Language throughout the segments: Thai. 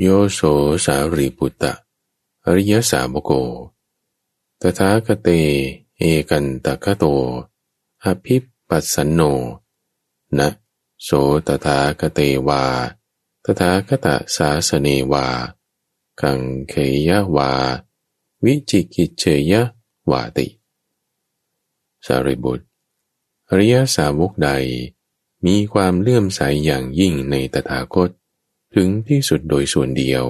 โยโสสารีปุตตะ อริยสาวโก ตถาคเต เอกันตะคโต อภิปัสสันโน นะโสตถาคเตวา ตถาคตสาสเนวา กังเคยวา วิจิกิจเชยวาติ สารีบุตร อริยสาวกใดมีความเลื่อมใสอย่างยิ่งในตถาคต ถึงที่สุดโดยส่วนเดียว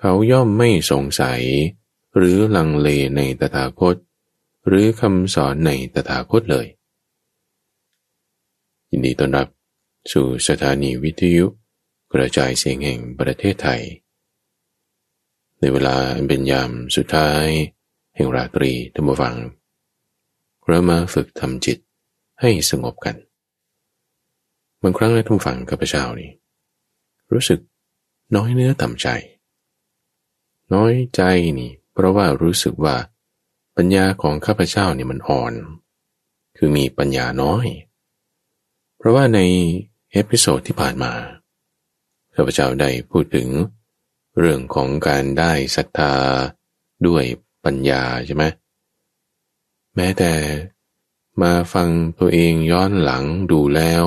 เขาย่อมไม่สงสัย หรือลังเลในตถาคต หรือคำสอนในตถาคตเลย ยินดีต้อนรับสู่สถานีวิทยุ กระจายเสียงแห่งประเทศไทย ในเวลาเป็นยามสุดท้าย แห่งราตรีธรรมฟังเรามาฝึกทำจิตให้สงบกันบางครั้งท่านผู้ฟังข้าพเจ้านี่ รู้สึกน้อยเนื้อต่ำใจ น้อยใจนี่ เพราะว่ารู้สึกว่า ปัญญาของข้าพเจ้านี่มันอ่อน คือมีปัญญาน้อย เพราะว่าใน episode ที่ผ่านมาข้าพเจ้าได้พูดถึง เรื่องของการได้ศรัทธาด้วยปัญญาใช่ไหมแม้แต่มาฟังตัวเองย้อนหลังดูแล้ว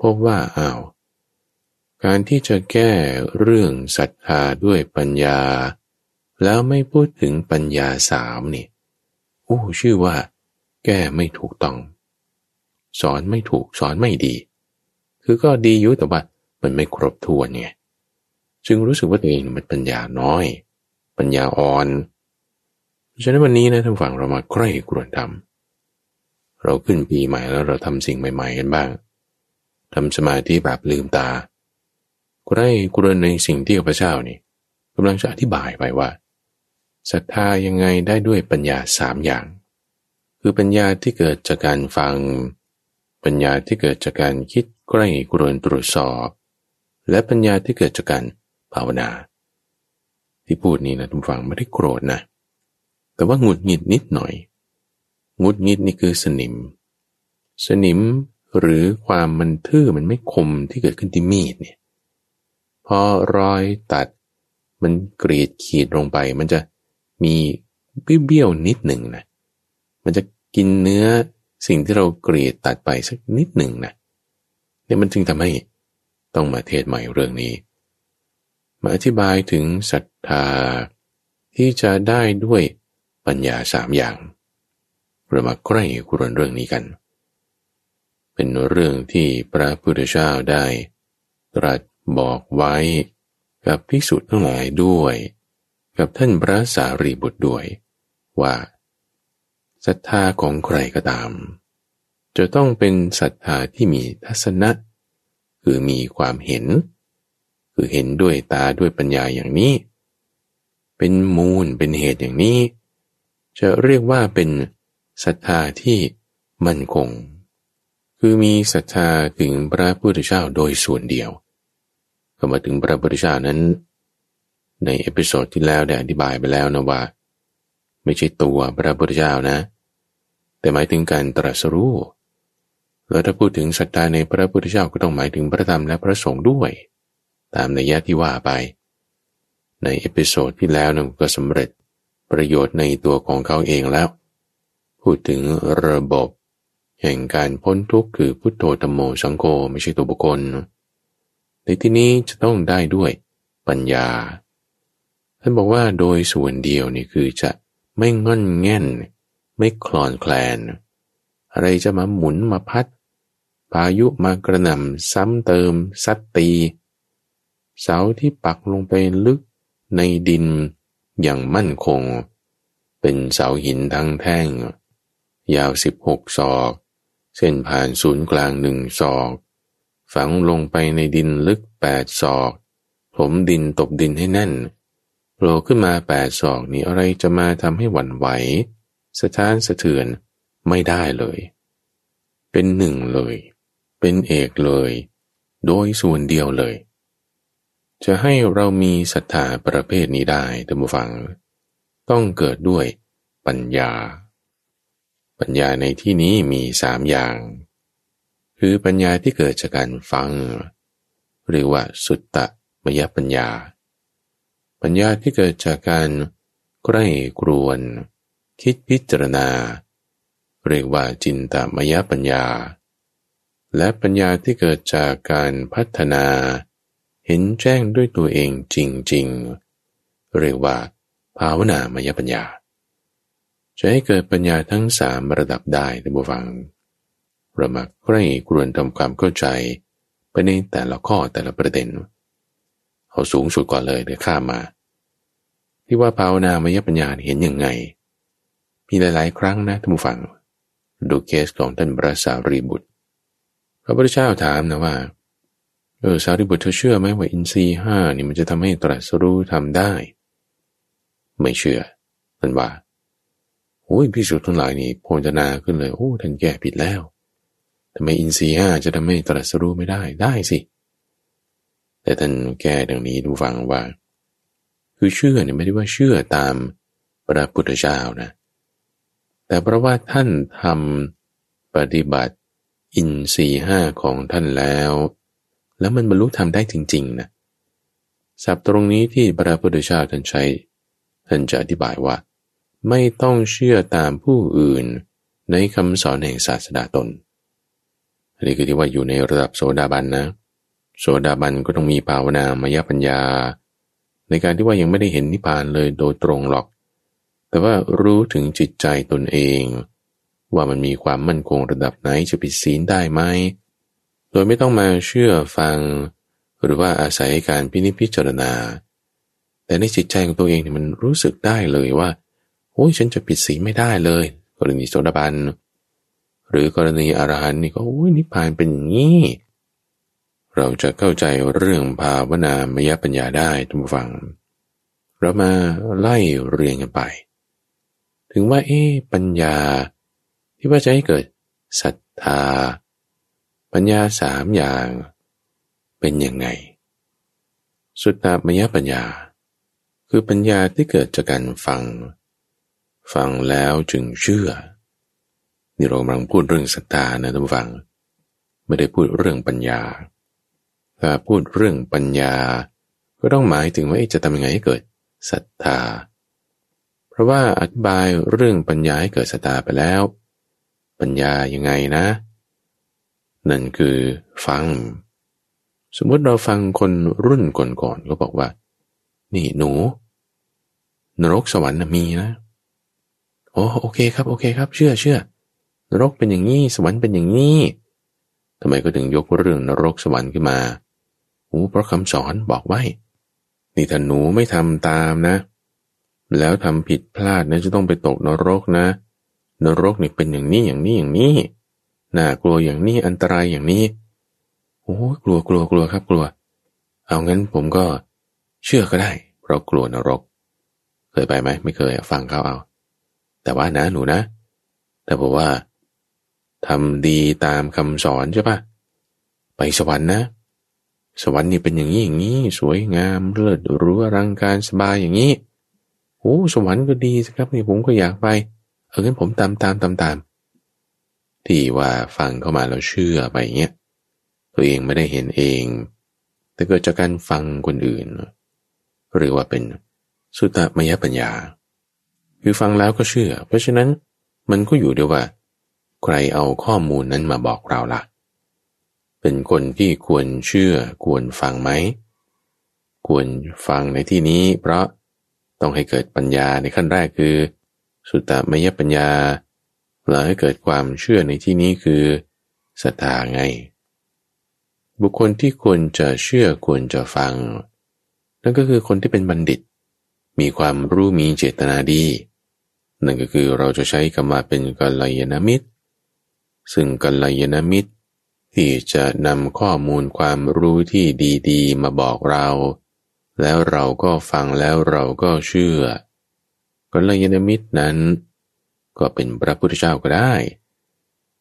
พบว่าอ้าว การที่จะแก้เรื่องศรัทธาด้วยปัญญา แล้วไม่พูดถึงปัญญาสามนี่โอ้ชื่อว่า แก้ไม่ถูกต้อง สอนไม่ถูกสอนไม่ดี คือก็ดีอยู่แต่ว่ามันไม่ครบถ้วนไงจึงรู้สึกว่าตัวเองมันปัญญาน้อย ปัญญาอ่อนฉะนั้นวันนี้นะท่านฝั่งเรามาใกล้กรวนทำเราขึ้นปีใหม่แล้วเราทำสิ่งใหม่ๆกันบ้างทำสมาธิแบบลืมตา ใครกรนในสิ่งที่พระเจ้านี่กำลังจะอธิบายไปว่าศรัทธายังไงได้ด้วยปัญญาสามอย่าง คือปัญญาที่เกิดจากการฟัง ปัญญาที่เกิดจากการคิดใกล้กรนตรวจสอบ และปัญญาที่เกิดจากการภาวนา ที่พูดนี้นะทุกฝังไม่ได้โกรธนะ แต่ว่าหงุดหงิดนิดหน่อยหงุดหงิดนี่คือสนิม สนิมหรือความมันทื่อมันไม่คมที่เกิดขึ้นที่มีดเนี่ย พอรอยตัด มันกรีดขีดลงไป มันจะมีเบี้ยวนิดหนึ่งนะ มันจะกินเนื้อสิ่งที่เรากรีดตัดไปสักนิดหนึ่งนะเนี่ยมันจึงทำให้ต้องมาเทศใหม่เรื่องนี้ มาอธิบายถึงศรัทธาที่จะได้ด้วยปัญญาสามอย่างเรามาใกล้คุรนเรื่องนี้กัน เป็นเรื่องที่พระพุทธเจ้าได้ ตรัส บอกไว้กับภิกษุทั้งหลายด้วย กับท่านพระสารีบุตรด้วย ว่าศรัทธาของใครก็ตาม จะต้องเป็นศรัทธาที่มีทัศนะ คือมีความเห็น คือเห็นด้วยตาด้วยปัญญาอย่างนี้ เป็นมูลเป็นเหตุอย่างนี้ จะเรียกว่าเป็นศรัทธาที่มั่นคง คือมีศรัทธาถึงพระพุทธเจ้าโดยส่วนเดียว ก็มาถึงพระพุทธเจ้านั้น ใน episode ที่แล้วได้อธิบายไปแล้วนะว่า ไม่ใช่ตัวพระพุทธเจ้านะ แต่หมายถึงการตรัสรู้แล้วถ้าพูดถึงศรัทธาในพระพุทธเจ้าก็ต้องหมายถึงพระธรรมและพระสงฆ์ด้วย ตามนัยยะที่ว่าไป ใน episode ที่แล้วนะก็สำเร็จประโยชน์ในตัวของเขาเองแล้ว พูดถึงระบบ แห่งการพ้นทุกข์คือพุทโธธรรมโมสังโฆไม่ใช่ตัวบุคคล ทีนี้จะต้องได้ด้วยปัญญา ท่านบอกว่าโดยส่วนเดียวนี่คือจะไม่ง่อนแง่น ไม่คลอนแคลน อะไรจะมาหมุนมาพัด พายุมากระหน่ำซ้ำเติมซัดตี เสาที่ปักลงไปลึกในดินอย่างมั่นคง เป็นเสาหินทั้งแท่ง ยาวสิบหกศอก เส้นผ่านศูนย์กลางหนึ่งศอก ฝังลงไปในดินลึกแปดศอก ผมดินตบดินให้แน่นโผล่ขึ้นมาแปดศอกนี้อะไรจะมาทำให้หวั่นไหว สะท้านสะเทือนไม่ได้เลย เป็นหนึ่งเลย เป็นเอกเลย โดยส่วนเดียวเลย จะให้เรามีศรัทธาประเภทนี้ได้ท่านผู้ฟัง ต้องเกิดด้วยปัญญา ปัญญาในที่นี้มีสามอย่าง คือปัญญาที่เกิดจากการฟังหรือว่าสุตตะมยปัญญา ปัญญาที่เกิดจากการใกล้กรวน คิดพิจารณา เรียกว่าจินตมยปัญญา และปัญญาที่เกิดจากการพัฒนา เห็นแจ้งด้วยตัวเองจริง ๆ เรียกว่า ภาวนามยปัญญา จะให้เกิดปัญญาทั้งสามระดับได้ในบุฟัง เรามาใกล้กรวนทำความเข้าใจไปในแต่ละข้อแต่ละประเด็น เอาสูงสุดก่อนเลยเดี๋ยวข้ามมา ที่ว่าภาวนามยปัญญาเห็นยังไง มีหลาย ๆ ครั้งนะท่านผู้ฟัง ดูเคสของท่านพระสารีบุตร พระพุทธเจ้าถามนะว่าเออสารีบุตรเธอเชื่อไหมว่าอินทรีห้านี่มันจะทำให้ตรัสรู้ทำได้ ไม่เชื่อท่านว่าโอ้ยพิสุทั้งหลายนี่โพจนาขึ้นเลยโอ้ท่านแก้ผิดแล้วำไมอินทรีห้าจะทำให้ตรัสรู้ไม่ได้ได้สิ แต่ท่านแก้ดังนี้ดูฟังว่า คือเชื่อเนี่ยไม่ได้ว่าเชื่อตามพระพุทธเจ้านะ แต่เพราะว่าท่านทำปฏิบัติอินทรีห้าของท่านแล้ว แล้วมันบรรลุทำได้จริงๆนะศัพท์ตรงนี้ที่พระพุทธเจ้าท่านใช้ท่านจะอธิบายว่า ไม่ต้องเชื่อตามผู้อื่นในคำสอนแห่งศาสดาตน อันนี้คือที่ว่าอยู่ในระดับโสดาบันนะ โสดาบันก็ต้องมีภาวนามายปัญญา ในการที่ว่ายังไม่ได้เห็นนิพพานเลยโดยตรงหรอก แต่ว่ารู้ถึงจิตใจตนเอง ว่ามันมีความมั่นคงระดับไหนจะผิดศีลได้ไหม โดยไม่ต้องมาเชื่อฟัง หรือว่าอาศัยการพินิจพิจารณา แต่ในจิตใจของตัวเองเนี่ยมันรู้สึกได้เลยว่าโอ้ยฉันจะผิดศีลไม่ได้เลย กรณีโสดาบันเหรือกรณีอรหันต์นี่ก็โอ้ยนิพพานเป็นอย่างนี้ เราจะเข้าใจเรื่องภาวนามยปัญญาได้ทุกฝัง เรามาไล่เรียงกันไป ถึงว่าเอ๊ปัญญา ที่ว่าจะให้เกิดศรัทธา ปัญญาสามอย่าง เป็นยังไง สุตตามยปัญญา คือปัญญาที่เกิดจากการฟัง ฟังแล้วจึงเชื่อ นี่เรากำลังพูดเรื่องศรัทธานะท่านฟัง ไม่ได้พูดเรื่องปัญญา ถ้าพูดเรื่องปัญญา ก็ต้องหมายถึงว่าจะทำยังไงให้เกิดศรัทธา เพราะว่าอธิบายเรื่องปัญญาให้เกิดศรัทธาไปแล้ว ปัญญายังไงนะ นั่นคือฟัง สมมติเราฟังคนรุ่นก่อนๆก็บอกว่า นี่หนู นรกสวรรค์มีนะโอ้โอเคครับ โอเคครับ เชื่อเชื่อ นรกเป็นอย่างนี้สวรรค์เป็นอย่างนี้ทำไมก็ถึงยกเรื่องนรกสวรรค์ขึ้นมาโอ้เพราะคำสอนบอกไว้ นี่ถ้าหนูไม่ทำตามนะ แล้วทำผิดพลาดนะจะต้องไปตกนรกนะ นรกนี่เป็นอย่างนี้อย่างนี้อย่างนี้น่ากลัวอย่างนี้อันตรายอย่างนี้โอ้กลัวกลัวกลัวครับกลัว เอางั้นผมก็เชื่อก็ได้ เพราะกลัวนรก เคยไปไหมไม่เคยฟังเขาเอา แต่ว่านะหนูนะ แต่บอกว่า ทำดีตามคำสอนใช่ปะไปสวรรค์นะ สวรรค์นี่เป็นอย่างนี้อย่างนี้ สวยงามเลิศรู้อรังการสบายอย่างนี้โอ้สวรรค์ก็ดีสิครับนี่ผมก็อยากไป เอองั้นผมตามตามตามตามที่ว่าฟังเข้ามาแล้วเชื่อไปเงี้ยตัวเองไม่ได้เห็นเอง แต่เกิดจากการฟังคนอื่น หรือว่าเป็นสุตตมยปัญญา คือฟังแล้วก็เชื่อ เพราะฉะนั้นมันก็อยู่เดียวว่า ใครเอาข้อมูลนั้นมาบอกเราละ่ะ เป็นคนที่ควรเชื่อควรฟังไหม ควรฟังในที่นี้ เพราะต้องให้เกิดปัญญาในขั้นแรกคือ สุตตมยปัญญาแล้วให้เกิดความเชื่อในที่นี้คือศรัทธาไง บุคคลที่ควรจะเชื่อควรจะฟัง นั่นก็คือคนที่เป็นบัณฑิต มีความรู้มีเจตนาดี นั่นก็คือเราจะใช้คำว่าเป็นกัลยาณมิตร ซึ่งกัลยาณมิตร ที่จะนำข้อมูลความรู้ที่ดีๆ มาบอกเรา แล้วเราก็ฟังแล้วเราก็เชื่อ กัลยาณมิตรนั้น ก็เป็นพระพุทธเจ้าก็ได้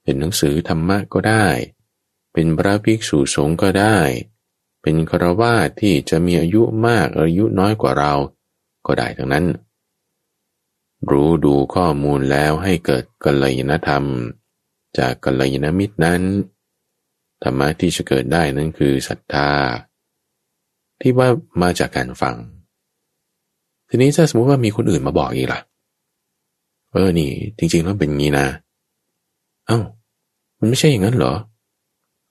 เป็นหนังสือธรรมะก็ได้ เป็นพระภิกษุสงฆ์ก็ได้ เป็นครวาสที่จะมีอายุมากอายุน้อยกว่าเรา ก็ได้ทั้งนั้น รู้ดูข้อมูลแล้วให้เกิดกัลยาณธรรม จากกัลยาณมิตรนั้นธรรมะที่จะเกิดได้นั้นคือศรัทธา ที่ว่ามาจากการฟัง ทีนี้ถ้าสมมติว่ามีคนอื่นมาบอกอีกล่ะ เออนี่ จริงๆแล้วเป็นงี้นะ เอา้า มันไม่ใช่อย่างนั้นเหรอ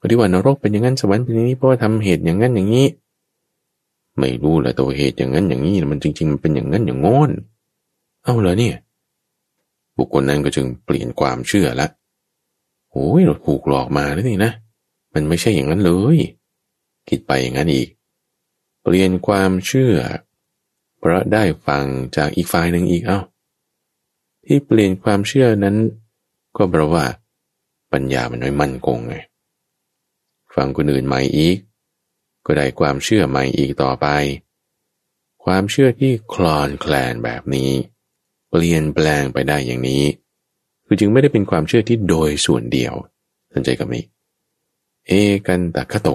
ปฏิวัตินรกเป็นอย่างนั้นสวรรค์เป็นอย่างนี้เพราะว่าทำเหตุอย่างนั้นอย่างนี้ ไม่รู้แหละตัวเหตุอย่างนั้นอย่างนี้มันจริง ๆ มันเป็นอย่างนั้นอย่างงอน เอาเหรอเนี่ย บุคคลนั้นก็จึงเปลี่ยนความเชื่อละ โอ้ยเราถูกหลอกมาแล้วนี่นะ มันไม่ใช่อย่างนั้นเลย คิดไปอย่างนั้นอีก เปลี่ยนความเชื่อ เพราะได้ฟังจากอีกฝ่ายหนึ่งอีกเอา้า ที่เปลี่ยนความเชื่อนั้น ก็เพราะว่า ปัญญามันไม่มั่นคงไง ฟังคนอื่นใหม่อีก ก็ได้ความเชื่อใหม่อีกต่อไป ความเชื่อที่คลอนแคลนแบบนี้ เปลี่ยนแปลงไปได้อย่างนี้ คือจึงไม่ได้เป็นความเชื่อที่โดยส่วนเดียวสนใจกับนี้ เอกันตะคโต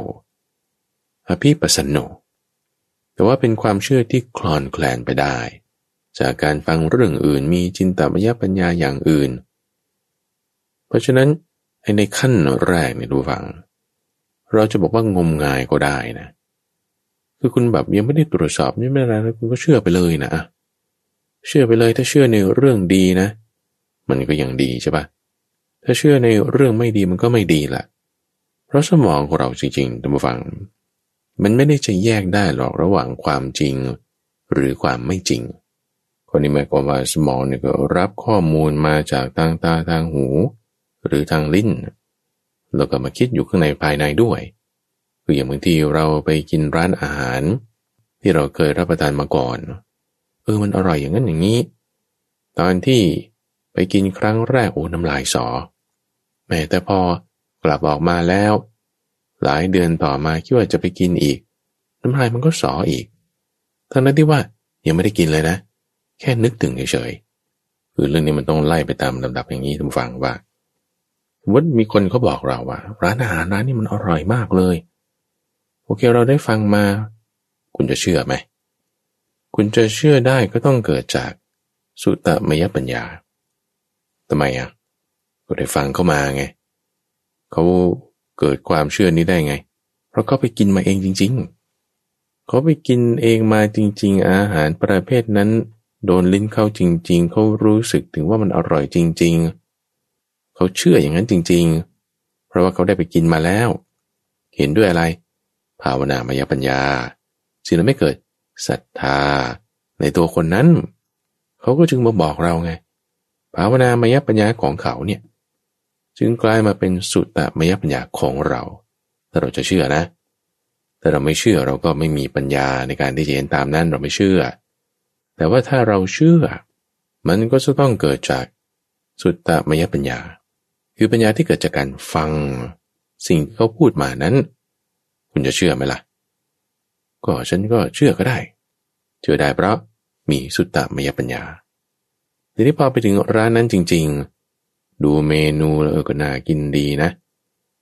อภิปัสโน แต่ว่าเป็นความเชื่อที่คลอนแคลนไปได้ จากการฟังเรื่องอื่นมีจินตมยปัญญาอย่างอื่น เพราะฉะนั้นในขั้นแรกเนี่ยดูฟัง เราจะบอกว่างมงายก็ได้นะ คือคุณแบบยังไม่ได้ตรวจสอบนี่ไม่อะไรแล้วคุณก็เชื่อไปเลยนะเชื่อไปเลยถ้าเชื่อในเรื่องดีนะ มันก็ยังดีใช่ปะถ้าเชื่อในเรื่องไม่ดีมันก็ไม่ดีละเพราะสมองของเราจริงๆท่านผู้ฟัง มันไม่ได้จะแยกได้หรอกระหว่างความจริง หรือความไม่จริง คนนี้หมายความว่าสมองเนี่ยก็รับข้อมูลมาจากทางตาทางหู หรือทางลิ้น แล้วก็มาคิดอยู่ข้างในภายในด้วยคืออย่างบางทีเราไปกินร้านอาหาร ที่เราเคยรับประทานมาก่อน เออมันอร่อยอย่างนั้นอย่างนี้ ตอนที่ ไปกินครั้งแรกโอ้น้ำลายสอ แม่แต่พอกลับออกมาแล้ว หลายเดือนต่อมาคิดว่าจะไปกินอีก น้ำลายมันก็สออีก ทั้งนั้นที่ว่ายังไม่ได้กินเลยนะ แค่นึกถึงเฉยๆคือเรื่องนี้มันต้องไล่ไปตามลำดับอย่างนี้ทุกฝังว่าว่ามีคนเขาบอกเราว่า ร้านอาหารร้านนี้มันอร่อยมากเลย โอเคเราได้ฟังมา คุณจะเชื่อไหม คุณจะเชื่อได้ก็ต้องเกิดจากสุตตมยปัญญาำไมอะ ก็ได้ฟังเข้ามาไง เขาเกิดความเชื่อนี้ได้ไง เพราะเขาไปกินมาเองจริง ๆ เขาไปกินเองมาจริง ๆ อาหารประเภทนั้น โดนลิ้นเข้าจริง ๆ เขารู้สึกถึงว่ามันอร่อยจริง ๆ เขาเชื่ออย่างนั้นจริง ๆ เพราะว่าเขาได้ไปกินมาแล้ว เห็นด้วยอะไร ภาวนามายปัญญาสิ่งนั้นไม่เกิดศรัทธาในตัวคนนั้น เขาก็จึงมาบอกเราไง ภาวนามยปัญญาของเขาเนี่ยจึงกลายมาเป็นสุตตมยปัญญาของเรา ถ้าเราจะเชื่อนะ ถ้าเราไม่เชื่อเราก็ไม่มีปัญญาในการที่จะเห็นตามนั้นเราไม่เชื่อ แต่ว่าถ้าเราเชื่อ มันก็จะต้องเกิดจากสุตตมยปัญญา คือปัญญาที่เกิดจากการฟัง สิ่งที่เขาพูดมานั้น คุณจะเชื่อไหมล่ะ ก็ฉันก็เชื่อก็ได้ เชื่อได้เพราะมีสุตตมยปัญญา ทีนี้พอไปถึงร้านนั้นจริง ๆ ดูเมนูแล้วก็น่ากินดีนะ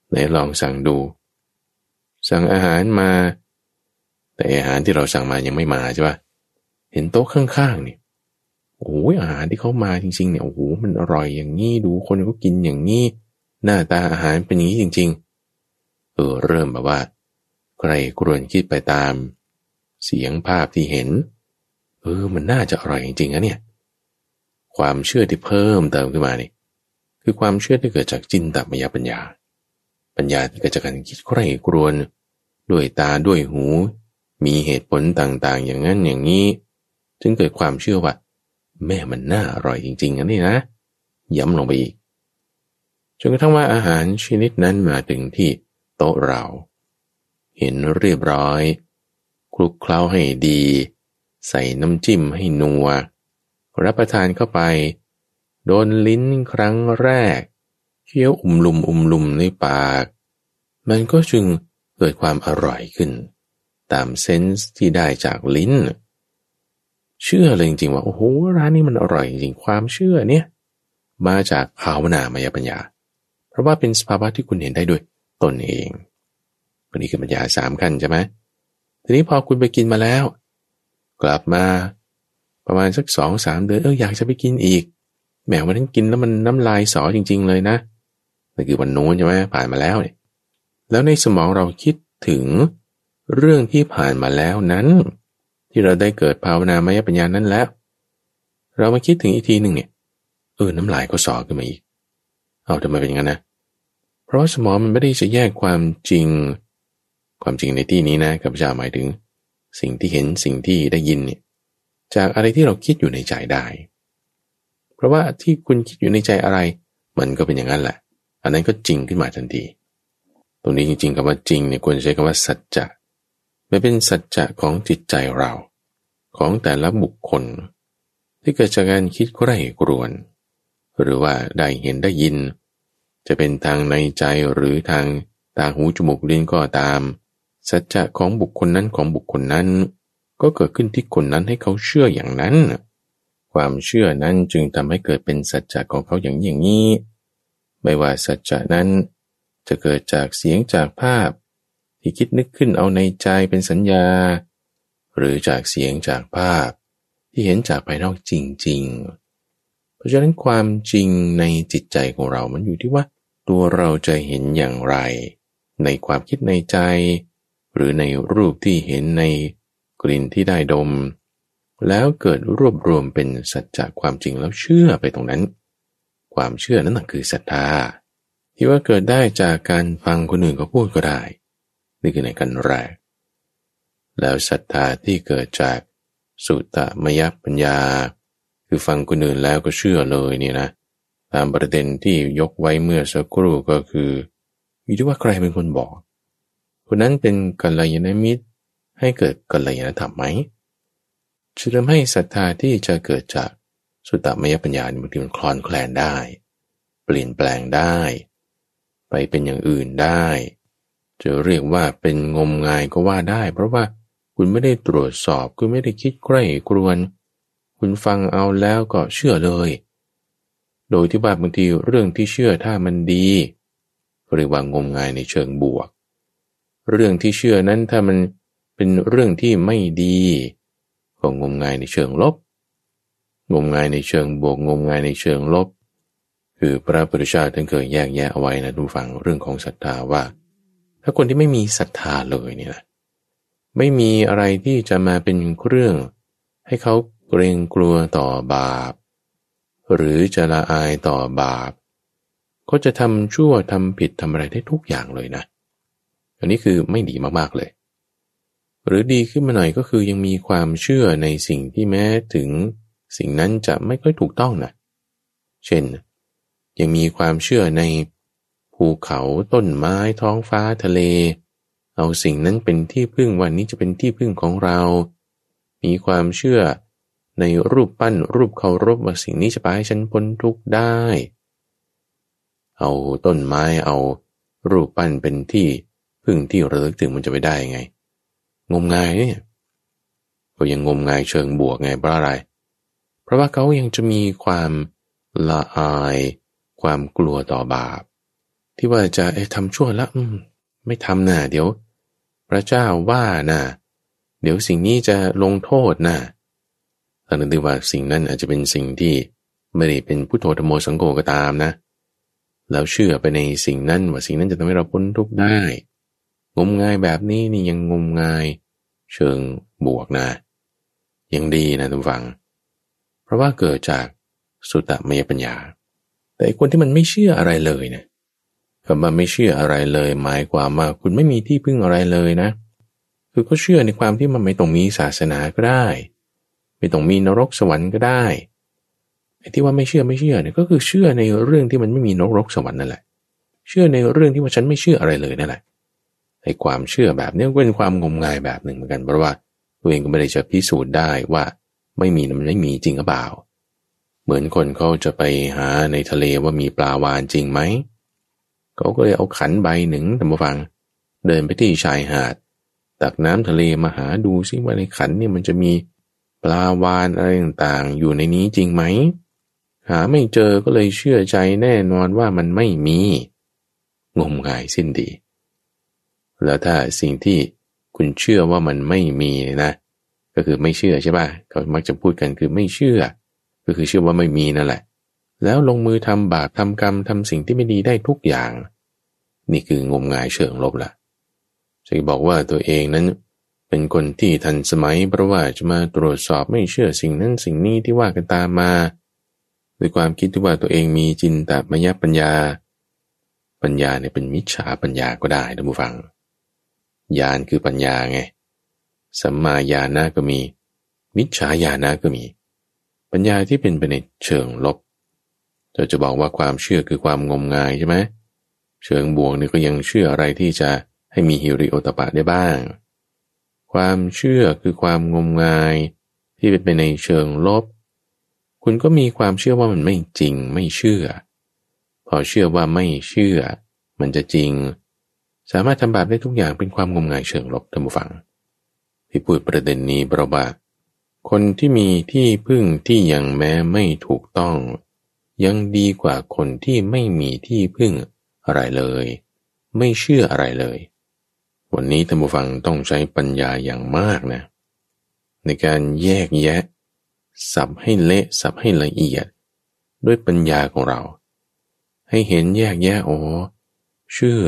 ไหนลองสั่งดู สั่งอาหารมา แต่อาหารที่เราสั่งมายังไม่มาใช่ปะเห็นโต๊ะข้างๆนี่โอ้ยอาหารที่เขามาจริง ๆ เนี่ยโอ้โหมันอร่อยอย่างนี้ดูคนเขากินอย่างนี้หน้าตาอาหารเป็นอย่างนี้จริง ๆ เออเริ่มแบบว่าใครกรวนคิดไปตาม เสียงภาพที่เห็น เออมันน่าจะอร่อยจริงๆนะเนี่ย ความเชื่อที่เพิ่มเติมขึ้นมานี่คือความเชื่อที่เกิดจากจินตมยปัญญา ปัญญาที่เกิดจากการคิดใคร่ครวญด้วยตาด้วยหู มีเหตุผลต่างๆ อย่างนั้นอย่างนี้ จึงเกิดความเชื่อว่า แม่มันน่าอร่อยจริงๆอันนี้นะ ย้ำลงไปอีกจนกระทั่งว่าอาหารชนิดนั้นมาถึงที่โต๊ะเรา เห็นเรียบร้อย คลุกเคล้าให้ดี ใส่น้ำจิ้มให้นัว รับประทานเข้าไป โดนลิ้นครั้งแรก เคี้ยวอุ่มลุมอุ่มลุมในปาก มันก็จึงเกิดความอร่อยขึ้น ตามเซนส์ที่ได้จากลิ้น เชื่อเลยจริงๆว่า โอ้โห ร้านนี้มันอร่อยจริงความเชื่อเนี่ย มาจากภาวนามายปัญญา เพราะว่าเป็นสภาวะที่คุณเห็นได้ด้วยตนเองวันนี้คือปัญญาสามขั้นใช่ไหมทีนี้พอคุณไปกินมาแล้ว กลับมา ประมาณสักสองสามเดือนเอออยากจะไปกินอีกแหมวันนั้นกินแล้วมันน้ำลายสอจริง ๆ เลยนะนั่นคือวันนู้นใช่ไหมผ่านมาแล้วเนี่ยแล้วในสมองเราคิดถึงเรื่องที่ผ่านมาแล้วนั้น ที่เราได้เกิดภาวนามยปัญญานั้นแล้ว เรามาคิดถึงอีกทีหนึ่งเนี่ยเออน้ำลายก็สอขึ้นมาอีก เอาทำไมเป็นอย่างนั้นนะเพราะสมองมันไม่ได้จะแยกความจริง ความจริงในที่นี้นะกับจาหมายถึง สิ่งที่เห็นสิ่งที่ได้ยินเนี่ย จากอะไรที่เราคิดอยู่ในใจได้ เพราะว่าที่คุณคิดอยู่ในใจอะไร มันก็เป็นอย่างนั้นแหละ อันนั้นก็จริงขึ้นมาทันที ตรงนี้จริงๆคำว่าจริงเนี่ยควรใช้คำว่าสัจจะไม่เป็นสัจจะของจิตใจเรา ของแต่ละบุคคล ที่เกิดจากการคิดใคร่กรวน หรือว่าได้เห็นได้ยิน จะเป็นทางในใจหรือทางตาหูจมูกลิ้นก็ตาม สัจจะของบุคคลนั้นของบุคคลนั้น ก็เกิดขึ้นที่คนนั้นให้เขาเชื่ออย่างนั้น ความเชื่อนั้นจึงทำให้เกิดเป็นสัจจะของเขาอย่างอย่างนี้ ไม่ว่าสัจจะนั้น จะเกิดจากเสียงจากภาพ ที่คิดนึกขึ้นเอาในใจเป็นสัญญา หรือจากเสียงจากภาพ ที่เห็นจากภายนอกจริง ๆ เพราะฉะนั้นความจริงในจิตใจของเรา มันอยู่ที่ว่า ตัวเราจะเห็นอย่างไร ในความคิดในใจ หรือในรูปที่เห็นใน กลิ่นที่ได้ดม แล้วเกิดรวบรวมเป็นสัจจะความจริงแล้วเชื่อไปตรงนั้น ความเชื่อนั้นคือศรัทธา ที่ว่าเกิดได้จากการฟังคนอื่นเขาพูดก็ได้ นี่คือในกันแรก แล้วศรัทธาที่เกิดจากสุตตมยปัญญา คือฟังคนอื่นแล้วก็เชื่อเลยเนี่ยนะ ตามประเด็นที่ยกไว้เมื่อสักครู่ก็คืออยู่ที่ว่าใครเป็นคนบอกคนนั้นเป็นกัลยาณมิตร ให้เกิดกัลยาณธรรมไหมจะทำให้ศรัทธาที่จะเกิดจากสุตตมยปัญญาบางทีมันคลอนแคลนได้ เปลี่ยนแปลงได้ ไปเป็นอย่างอื่นได้ จะเรียกว่าเป็นงมงายก็ว่าได้ เพราะว่าคุณไม่ได้ตรวจสอบ คุณไม่ได้คิดใกล้กรวน คุณฟังเอาแล้วก็เชื่อเลย โดยที่ว่าบางทีเรื่องที่เชื่อถ้ามันดีเรียกว่างมงายในเชิงบวก เรื่องที่เชื่อนั้นถ้ามัน เป็นเรื่องที่ไม่ดีก็งมงายในเชิงลบ งมงายในเชิงบวกงมงายในเชิงลบ คือพระพุทธเจ้าท่านเคยแยกแยะเอาไว้นะทุกฝังเรื่องของศรัทธาว่า ถ้าคนที่ไม่มีศรัทธาเลยเนี่ยนะไม่มีอะไรที่จะมาเป็นเครื่อง ให้เขาเกรงกลัวต่อบาป หรือจะละอายต่อบาปก็จะทำชั่วทำผิดทำอะไรได้ทุกอย่างเลยนะ อันนี้คือไม่ดีมากๆเลย หรือดีขึ้นมาหน่อยก็คือยังมีความเชื่อในสิ่งที่แม้ถึงสิ่งนั้นจะไม่ค่อยถูกต้องนะเช่น ยังมีความเชื่อในภูเขาต้นไม้ท้องฟ้าทะเล เอาสิ่งนั้นเป็นที่พึ่งวันนี้จะเป็นที่พึ่งของเรา มีความเชื่อในรูปปั้นรูปเคารพว่าสิ่งนี้จะไปให้ฉันพ้นทุกข์ได้ เอาต้นไม้เอารูปปั้นเป็นที่พึ่งที่ระลึกถึงมันจะไปได้ไง งมงายเนี่ยก็ยังงมงายเชิงบวกไงเพราะอะไร เพราะว่าเขายังจะมีความละอาย ความกลัวต่อบาป ที่ว่าจะไอ้ทำชั่วล้วไม่ทำนะ่ะเดี๋ยว พระเจ้าว่านะ่ะ เดี๋ยวสิ่งนี้จะลงโทษนะ่ะแต่นึกว่าสิ่งนั้นอาจจะเป็นสิ่งที่ไม่ได้เป็นพุทโธธโมสังโฆก็ตามนะ แล้วเชื่อไปในสิ่งนั้นว่าสิ่งนั้นจะทำให้เราพ้นทุกข์ได้ งมงายแบบนี้นี่ยังงมงาย เชิงบวกนะ ยังดีนะทุกฝัง เพราะว่าเกิดจากสุตตมยปัญญา แต่คนที่มันไม่เชื่ออะไรเลยเนะคำว่าไม่เชื่ออะไรเลย หมายความว่าคุณไม่มีที่พึ่งอะไรเลยนะ คือก็เชื่อในความที่มันไม่ต้องมีศาสนาก็ได้ ไม่ต้องมีนรกสวรรค์ก็ได้ไอ้ที่ว่าไม่เชื่อไม่เชื่อเนี่ยก็คือเชื่อในเรื่องที่มันไม่มีนรกสวรรค์นั่นแหละ เชื่อในเรื่องที่ว่าฉันไม่เชื่ออะไรเลยนั่นแหละ ไอ้ความเชื่อแบบนี้ก็เป็นความงมงายแบบหนึ่งเหมือนกันเพราะว่าตัวเองก็ไม่ได้จะพิสูจน์ได้ว่าไม่มีมันไม่มีจริงหรือเปล่า เหมือนคนเขาจะไปหาในทะเลว่ามีปลาวานจริงไหมเขาก็เลยเอาขันใบหนึ่งแต่มาฟัง เดินไปที่ชายหาด ตักน้ำทะเลมาหาดูซิว่าในขันนี่มันจะมีปลาวานอะไรต่างๆ อยู่ในนี้จริงไหมหาไม่เจอก็เลยเชื่อใจแน่นอนว่ามันไม่มี งมงายสิ้นดี แล้วถ้าสิ่งที่คุณเชื่อว่ามันไม่มีนะ ก็คือไม่เชื่อใช่ป่ะเขามักจะพูดกันคือไม่เชื่อ ก็คือเชื่อว่าไม่มีนั่นแหละ แล้วลงมือทำบาปทำกรรมทำสิ่งที่ไม่ดีได้ทุกอย่าง นี่คืองมงายเชิงลบละฉจะบอกว่าตัวเองนั้น เป็นคนที่ทันสมัยเพราะว่าจะมาตรวจสอบไม่เชื่อสิ่งนั้นสิ่งนี้ที่ว่ากันตามมาด้วยความคิดที่ว่าตัวเองมีจินตมยปัญญา ปัญญาเนี่ยเป็นมิจฉาปัญญาก็ได้ท่านผู้ฟัง ญาณคือปัญญาไง สัมมาญาณะก็มี มิจฉาญาณะก็มี ปัญญาที่เป็นไปในเชิงลบเราจะบอกว่าความเชื่อคือความงมงายใช่ไหมเชิงบวกนี่ก็ยังเชื่ออะไรที่จะให้มีฮิริโอตปะได้บ้าง ความเชื่อคือความงมงายที่เป็นไปในเชิงลบ คุณก็มีความเชื่อว่ามันไม่จริงไม่เชื่อ พอเชื่อว่าไม่เชื่อ มันจะจริง สามารถทำบาปได้ทุกอย่างเป็นความงมงายเชิงลบท่านผู้ฟัง ที่พูดประเด็นนี้เพราะว่าคนที่มีที่พึ่งที่ยังแม้ไม่ถูกต้อง ยังดีกว่าคนที่ไม่มีที่พึ่งอะไรเลย ไม่เชื่ออะไรเลย วันนี้ท่านผู้ฟังต้องใช้ปัญญาอย่างมากนะ ในการแยกแยะ สับให้เละสับให้ละเอียด ด้วยปัญญาของเรา ให้เห็นแยกแยะโอ้เชื่อ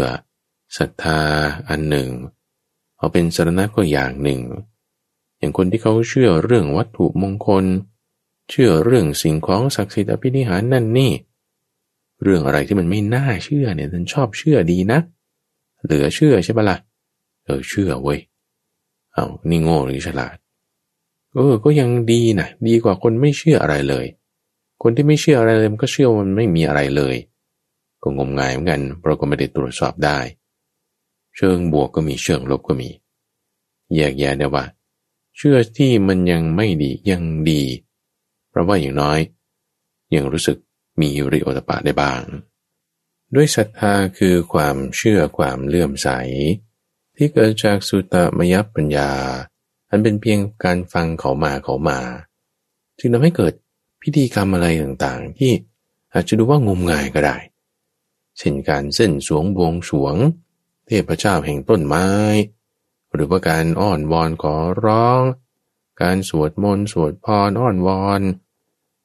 ศรัทธาอันหนึ่ง เอาเป็นสารณะก็อย่างหนึ่ง อย่างคนที่เขาเชื่อเรื่องวัตถุมงคล เชื่อเรื่องสิ่งของศักดิ์สิทธิ์อภินิหารนั่นนี่ เรื่องอะไรที่มันไม่น่าเชื่อเนี่ยฉันชอบเชื่อดีนะ เหลือเชื่อใช่ปะละ่ะเออเชื่อเว้ย เอานี่โง่หรือฉลาด เออ ก็ยังดีนะดีกว่าคนไม่เชื่ออะไรเลย คนที่ไม่เชื่ออะไรเลยมันก็เชื่อมันไม่มีอะไรเลย ก็งมงายเหมือนกันเพราะก็ไม่ได้ตรวจสอบได้ เชิงบวกก็มีเชิงลบก็มี แยกแยะได้ว่า เชื่อที่มันยังไม่ดียังดี เพราะว่าอย่างน้อย ยังรู้สึกมีริโอตปะได้บ้าง ด้วยศรัทธาคือความเชื่อความเลื่อมใส ที่เกิดจากสุตมยปัญญา อันเป็นเพียงการฟังเขามาเขามา จึงทำให้เกิดพิธีกรรมอะไรต่างๆ ที่อาจจะดูว่างมงายก็ได้ เช่นการเส้นสวงบวงสวง เทพเจ้าแห่งต้นไม้ หรือว่าการอ้อนวอนขอร้อง การสวดมนต์สวดพรอ้อนวอน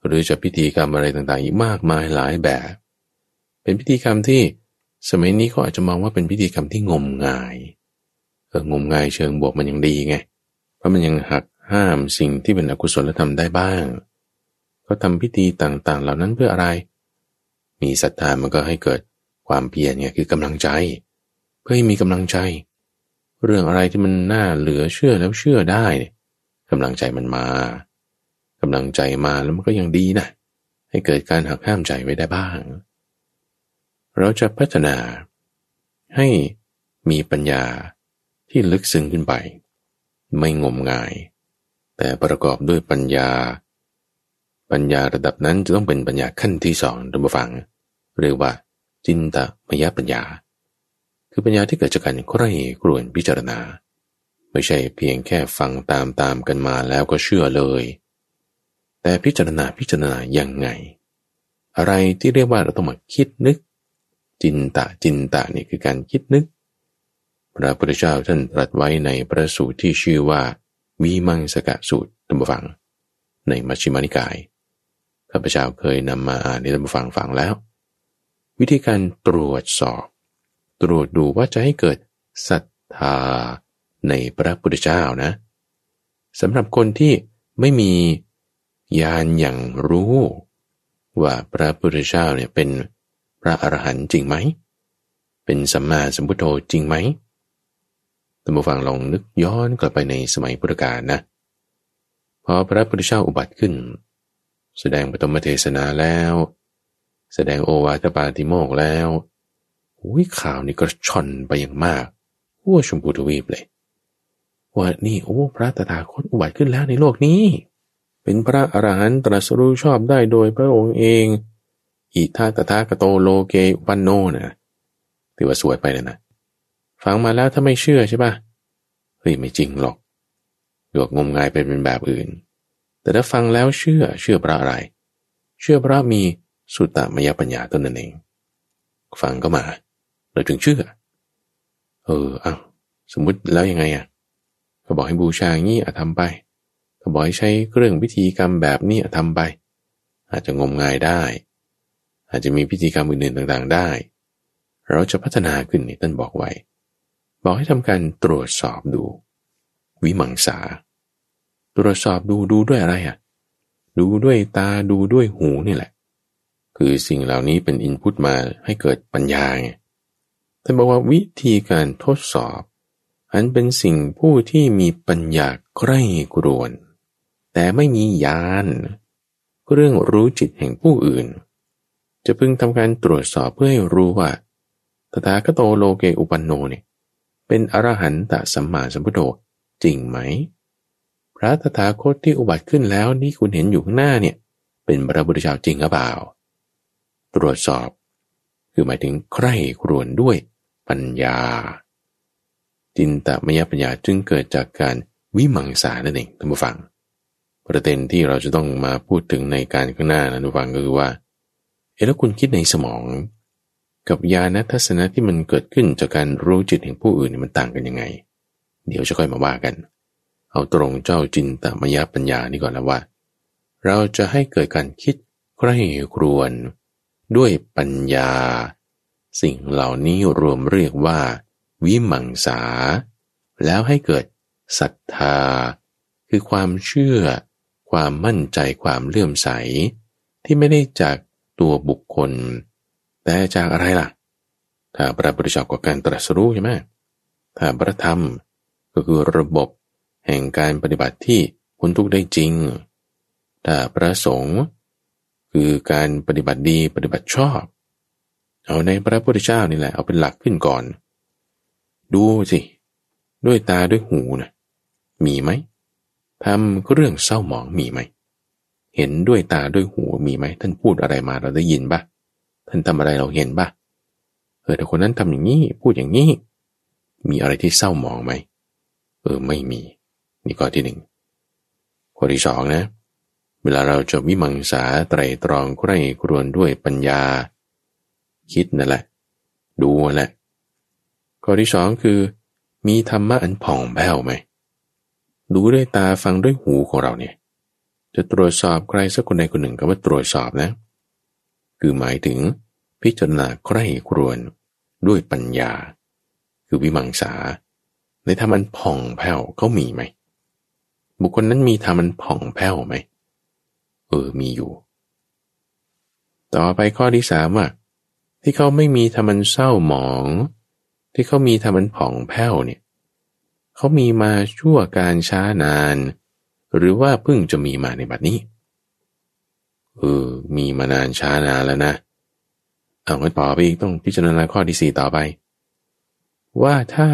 หรือจะพิธีกรรมอะไรต่างๆ อีกมากมายหลายแบบ เป็นพิธีกรรมที่สมัยนี้เขาอาจจะมองว่าเป็นพิธีกรรมที่งมงายเอองมงายเชิงบวกมันยังดีไง เพราะมันยังหักห้ามสิ่งที่เป็นอกุศลธรรมได้บ้างเขาทำพิธีต่างๆ เหล่านั้นเพื่ออะไร มีศรัทธามันก็ให้เกิดความเพียรเนี่ยคือกำลังใจ เพื่อให้มีกำลังใจ เรื่องอะไรที่มันน่าเหลือเชื่อแล้วเชื่อได้กำลังใจมันมากำลังใจมาแล้วมันก็ยังดีนะให้เกิดการหักห้ามใจไว้ได้บ้าง เราจะพัฒนาให้มีปัญญาที่ลึกซึ้งขึ้นไป ไม่งมงาย แต่ประกอบด้วยปัญญา ปัญญาระดับนั้นจะต้องเป็นปัญญาขั้นที่สองท่านผู้ฟัง เรียกว่าจินตมยปัญญา คือปัญญาที่เกิดจากการใคร่ครวญพิจารณา ไม่ใช่เพียงแค่ฟังตามตามกันมาแล้วก็เชื่อเลย แต่พิจารณาพิจารณายังไง อะไรที่เรียกว่าเราต้องมาคิดนึก จินตะจินตะนี่คือการคิดนึก พระพุทธเจ้าท่านตรัสไว้ในพระสูตรที่ชื่อว่าวีมังสกะสูตรตัมบฟัง ในมัชฌิมานิกายข้าพเจ้าเคยนำมาอ่านในตัมบฟังฟังแล้ว วิธีการตรวจสอบ ตรวจดูว่าจะให้เกิดศรัทธาในพระพุทธเจ้านะสำหรับคนที่ไม่มีญาณอย่างรู้ ว่าพระพุทธเจ้าเนี่ยเป็นพระอรหันต์จริงไหม เป็นสัมมาสัมพุทโธจริงไหมท่านผู้ฟังลองนึกย้อนกลับไปในสมัยพุทธกาลนะพอพระพุทธเจ้าอุบัติขึ้น แสดงปฐมเทศนาแล้ว แสดงโอวาทปาติโมกแล้ว อุ้ยข่าวนี่ก็ชอนไปอย่างมากทั่วชมพูทวีปเลย ว่านี่โอ้พระตถาคตอุบัติขึ้นแล้วในโลกนี้ เป็นพระอรหันตรัสรู้ชอบได้โดยพระองค์เอง อิทาตถากโตโลเกปันโนนะถือว่าสวยไปเลยนะ ฟังมาแล้วถ้าไม่เชื่อใช่ปะเฮ้ยไม่จริงหรอกหยวกงมงายไปเป็นแบบอื่น แต่ถ้าฟังแล้วเชื่อเชื่อพระอะไร เชื่อพระมีสุตตมยปัญญาตนนั่นเอง ฟังก็มา เราถึงเชื่อ เออเอาสมมุติแล้วยังไงอะเขาบอกให้บูชางนี้อะทำไปเขาบอกให้ใช้เครื่องพิธีกรรมแบบนี้อะทำไป อาจจะงมงายได้ อาจจะมีพิธีกรรมอื่นๆต่างๆได้ เราจะพัฒนาขึ้นนี่ท่านบอกไว้ บอกให้ทำการตรวจสอบดู วิมังสา ตรวจสอบดูดูด้วยอะไรอะดูด้วยตาดูด้วยหูนี่แหละ คือสิ่งเหล่านี้เป็นอินพุตมาให้เกิดปัญญาไง ท่านบอกว่าวิธีการทดสอบ อันเป็นสิ่งผู้ที่มีปัญญาใกล้กรวน แต่ไม่มีญาณเรื่องรู้จิตแห่งผู้อื่น จะพึงทำการตรวจสอบเพื่อให้รู้ว่าตถาคโตโลเกอุปันโนเนี่ยเป็นอรหันตสัมมาสัมพุทโธจริงไหม พระตถาคตที่อุบัติขึ้นแล้วนี่คุณเห็นอยู่ข้างหน้าเนี่ยเป็นพระพุทธเจ้าจริงหรือเปล่า ตรวจสอบ คือหมายถึงใคร่ครวญด้วยปัญญา จินตมยปัญญาจึงเกิดจากการวิมังสานั่นเองท่านผู้ฟัง ประเด็นที่เราจะต้องมาพูดถึงในการข้างหน้านะท่านผู้ฟังก็คือว่า เอแล้วคุณคิดในสมอง กับญาณทัศนะที่มันเกิดขึ้นจากการรู้จิตแห่งผู้อื่นมันต่างกันยังไง เดี๋ยวจะค่อยมาว่ากัน เอาตรงเจ้าจินตมยปัญญานี่ก่อนแล้วว่า เราจะให้เกิดการคิดใคร่ครวญ ด้วยปัญญา สิ่งเหล่านี้รวมเรียกว่า วิมังสา แล้วให้เกิดศรัทธา คือความเชื่อ ความมั่นใจความเลื่อมใส ที่ไม่ได้จากตัวบุคคล แต่จากอะไรล่ะ ถ้าพระบริจากับการตรัสรู้ใช่ไหมถ้าพระธรรมก็คือระบบแห่งการปฏิบัติที่พ้นทุกได้จริง ถ้าพระสงฆ์ คือการปฏิบัติดีปฏิบัติชอบ เอาในพระพุทธเจ้านี่แหละเอาเป็นหลักขึ้นก่อน ดูสิด้วยตาด้วยหูนะมีไหมทำเรื่องเศร้าหมองมีไหม เห็นด้วยตาด้วยหูมีไหมท่านพูดอะไรมาเราได้ยินปะท่านทำอะไรเราเห็นปะเออแต่คนนั้นทำอย่างนี้พูดอย่างนี้ มีอะไรที่เศร้าหมองไหมเออไม่มี นี่ข้อที่หนึ่งข้อที่สองนะเเวลาเราจะวิมังสาไตรตรองใคร่ครวญด้วยปัญญา คิดนั่นแหละ ดูนั่นแหละ ข้อที่สองคือ มีธรรมะอันผ่องแผ้วไหม ดูด้วยตาฟังด้วยหูของเราเนี่ย จะตรวจสอบใครสักคนใดคนหนึ่งก็ว่าตรวจสอบนะ คือหมายถึงพิจารณาใคร่ครวญด้วยปัญญา คือวิมังสา ในธรรมันผ่องแผ้วเขามีไหม บุคคลนั้นมีธรรมันผ่องแผ้วไหม เออมีอยู่ ต่อไปข้อที่สามว่าที่เขาไม่มีธรรมันเศร้าหมอง ที่เขามีธรรมันผ่องแผ้วเนี่ยเขามีมาชั่วการช้านาน หรือว่าเพิ่งจะมีมาในบัดนี้เออมีมานานช้านานแล้วนะเอาไว้ต่อไปอีกต้องพิจารณาข้อที่สี่ต่อไป ว่าถ้า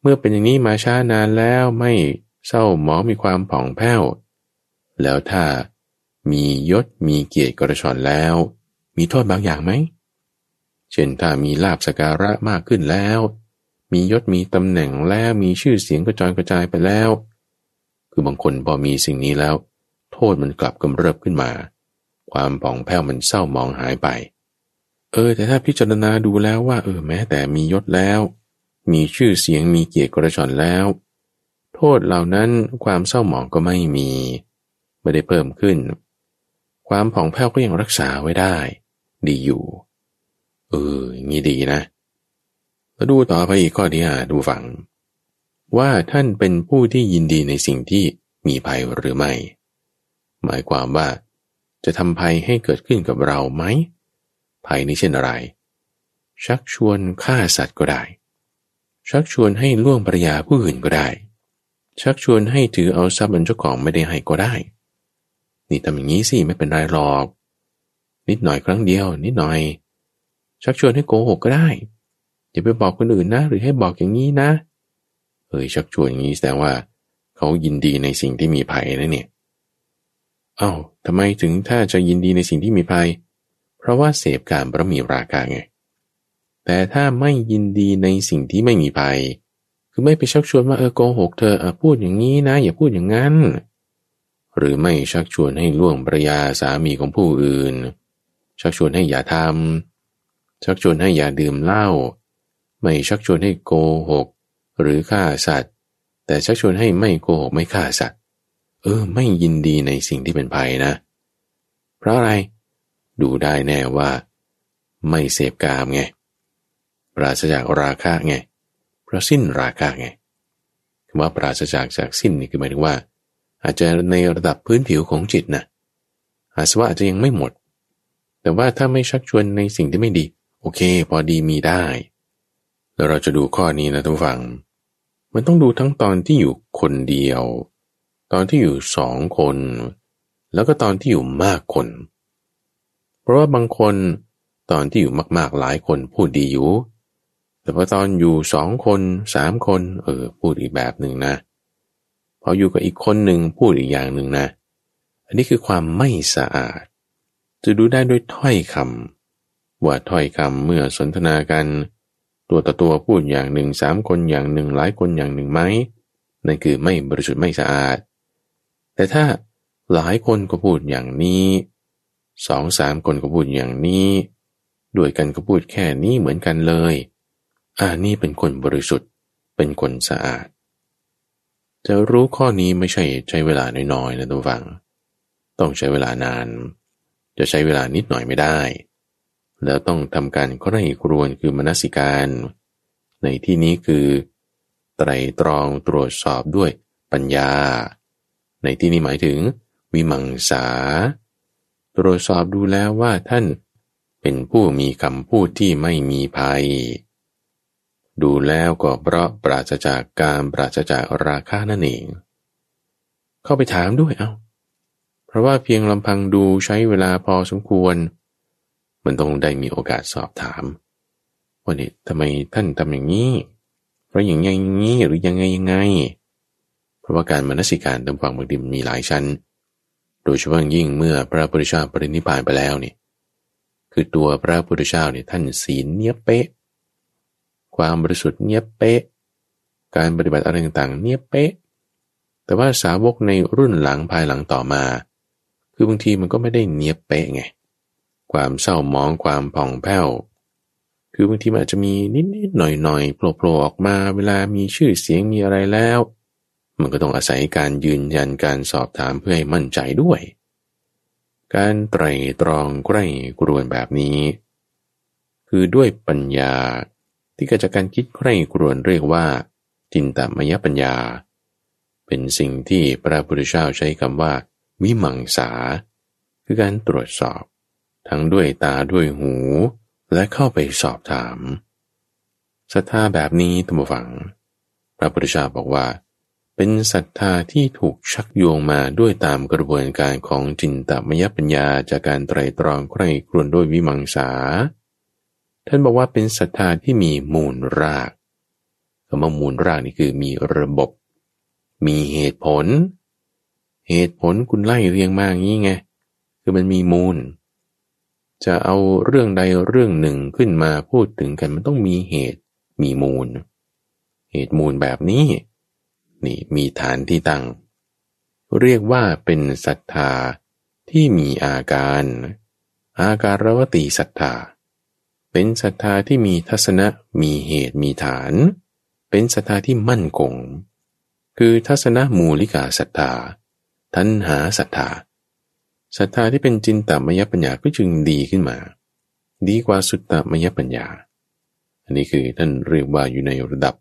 เมื่อเป็นอย่างนี้มาช้านานแล้วไม่เศร้าหมองมีความผ่องแผ้ว แล้วถ้า มียศมีเกียรติกระชอนแล้ว มีโทษบางอย่างไหม เช่นถ้ามีลาบสการะมากขึ้นแล้ว มียศมีตำแหน่งแล้วมีชื่อเสียงกระจายกระจายไปแล้ว คือบางคนพอมีสิ่งนี้แล้ว โทษมันกลับกำเริบขึ้นมา ความผ่องแผ้วมันเศร้ามองหายไป เออ แต่ถ้าพิจารณาดูแล้วว่า เออแม้แต่มียศแล้ว มีชื่อเสียงมีเกียรติกระชอนแล้ว โทษเหล่านั้นความเศร้าหมองก็ไม่มี ไม่ได้เพิ่มขึ้น ความผ่องแผ้วก็ยังรักษาไว้ได้ ดีอยู่ เอองี้ดีนะ แล้วดูต่อไปอีกข้อที่ห้าดูฟัง ว่าท่านเป็นผู้ที่ยินดีในสิ่งที่มีภัยหรือไม่ หมายความว่า จะทำภัยให้เกิดขึ้นกับเราไหม ภัยนี้เช่นอะไร ชักชวนฆ่าสัตว์ก็ได้ ชักชวนให้ล่วงภรยาผู้อื่นก็ได้ ชักชวนให้ถือเอาทรัพย์อันเจ้าของไม่ได้ให้ก็ได้ นี่ทำอย่างนี้สิไม่เป็นไรหรอก นิดหน่อยครั้งเดียว นิดหน่อย ชักชวนให้โกหกก็ได้อย่าไปบอกคนอื่นนะ หรือให้บอกอย่างนี้นะเอ้ยชักชวนอย่างนี้แสดงว่า เขายินดีในสิ่งที่มีภัยนะเนี่ยเอา้าทำไมถึงถ้าจะยินดีในสิ่งที่มีภัย เพราะว่าเสพการเพระมีราคาไงแต่ถ้าไม่ยินดีในสิ่งที่ไม่มีภัย คือไม่ไปชักชวนว่าเออโกหกเธออพูดอย่างนี้นะ อย่าพูดอย่างนั้น หรือไม่ชักชวนให้ล่วงภรยาสามีของผู้อื่น ชักชวนให้อย่าทำชักชวนให้อย่าดื่มเหล้าไม่ชักชวนให้โกหก หรือฆ่าสัตว์ แต่ชักชวนให้ไม่โกหกไม่ฆ่าสัตว์ เออ ไม่ยินดีในสิ่งที่เป็นภัยนะ เพราะอะไร ดูได้แน่ว่า ไม่เสพกามไงปราศจากราคะไงเพราะสิ้นราคาไงคำว่าปราศจากจากสิ้นนี่คือหมายถึงว่า อาจจะในระดับพื้นผิวของจิตนะอาสวะอาจจะยังไม่หมด แต่ว่าถ้าไม่ชักชวนในสิ่งที่ไม่ดี โอเค พอดีมีได้แล้วเราจะดูข้อนี้นะทุกฝังมันต้องดูทั้งตอนที่อยู่คนเดียว ตอนที่อยู่สองคน แล้วก็ตอนที่อยู่มากคน เพราะว่าบางคนตอนที่อยู่มากๆหลายคนพูดดีอยู่ แต่พอตอนอยู่สองคนสามคน เออพูดอีกแบบหนึ่งนะ พออยู่กับอีกคนหนึ่งพูดอีกอย่างหนึ่งนะ อันนี้คือความไม่สะอาด จะดูได้ด้วยถ้อยคำว่าถ้อยคำเมื่อสนทนากัน ตัวต่อตัวพูดอย่างหนึ่งสามคนอย่างหนึ่งหลายคนอย่างหนึ่งไหมนั่นคือไม่บริสุทธิ์ไม่สะอาด แต่ถ้าหลายคนก็พูดอย่างนี้สองสามคนก็พูดอย่างนี้ ด้วยกันก็พูดแค่นี้เหมือนกันเลย อ่านี่เป็นคนบริสุทธิ์ เป็นคนสะอาด จะรู้ข้อนี้ไม่ใช่ใช้เวลาน้อยๆนะทุกฝัง ต้องใช้เวลานาน จะใช้เวลานิดหน่อยไม่ได้ แล้วต้องทำการก็ให้ครวนคือมนสิการ ในที่นี้คือไตรตรองตรวจสอบด้วยปัญญา ในที่นี้หมายถึง วิมังสา ตรวจสอบดูแล้วว่าท่านเป็นผู้มีคำพูดที่ไม่มีภัย ดูแล้วก็เพราะปราศจากการปราศจากราคานั่นเอง เข้าไปถามด้วยเอา้า เพราะว่าเพียงลำพังดูใช้เวลาพอสมควร มันต้องได้มีโอกาสสอบถามว่านี่ทำไมท่านทำอย่างนี้ เพราะอย่างไงอย่างนี้หรือยังไงยังไง เพราะว่าการมนสิการตามฟังบางทีมีหลายชั้น โดยเฉพาะยิ่งเมื่อพระพุทธเจ้าปรินิพพานไปแล้วนี่คือตัวพระพุทธเจ้าเนี่ยท่านศีลเนี้ยเป๊ะ ความบริสุทธิ์เนี้ยเป๊ะ การปฏิบัติอะไรต่างๆ เนี้ยเป๊ะ แต่ว่าสาวกในรุ่นหลังภายหลังต่อมา คือบางทีมันก็ไม่ได้เนี้ยเป๊ะไง ความเศร้ามองความผ่องแผ้ว คือบางทีมันอาจจะมีนิดๆหน่อยๆโผล่ๆออกมา เวลามีชื่อเสียงมีอะไรแล้ว มันก็ต้องอาศัยการยืนยันการสอบถามเพื่อให้มั่นใจด้วย การไตรตรองใกล้กรวนแบบนี้ คือด้วยปัญญา ที่เกิดจากการคิดใกล้กรวนเรียกว่า จินตมยปัญญา เป็นสิ่งที่พระพุทธเจ้าใช้คำว่า วิมังสา คือการตรวจสอบ ทั้งด้วยตาด้วยหู และเข้าไปสอบถามศรัทธาแบบนี้ตัมฝัง พระพุทธเจ้าบอกว่า เป็นศรัทธาที่ถูกชักโยงมาด้วยตามกระบวนการของจินตมยปัญญาจากการไตรตรองใคร่ครวญด้วยวิมังสา ท่านบอกว่าเป็นศรัทธาที่มีมูลรากคำว่ามูลรากนี่คือมีระบบ มีเหตุผล เหตุผลคุณไล่เรียงมาอย่างนี้ไง คือมันมีมูล จะเอาเรื่องใดเรื่องหนึ่งขึ้นมาพูดถึงกันมันต้องมีเหตุ มีมูล เหตุมูลแบบนี้ นี่มีฐานที่ตั้ง เรียกว่าเป็นศรัทธาที่มีอาการ อาการรวตีศรัทธา เป็นศรัทธาที่มีทัศนะมีเหตุมีฐาน เป็นศรัทธาที่มั่นคง คือทัศนะมูลิกาศรัทธา ทันหาศรัทธาศรัทธาที่เป็นจินตมยปัญญาก็จึงดีขึ้นมา ดีกว่าสุตตมยปัญญา อันนี้คือท่านเรียกว่าอยู่ในระดับ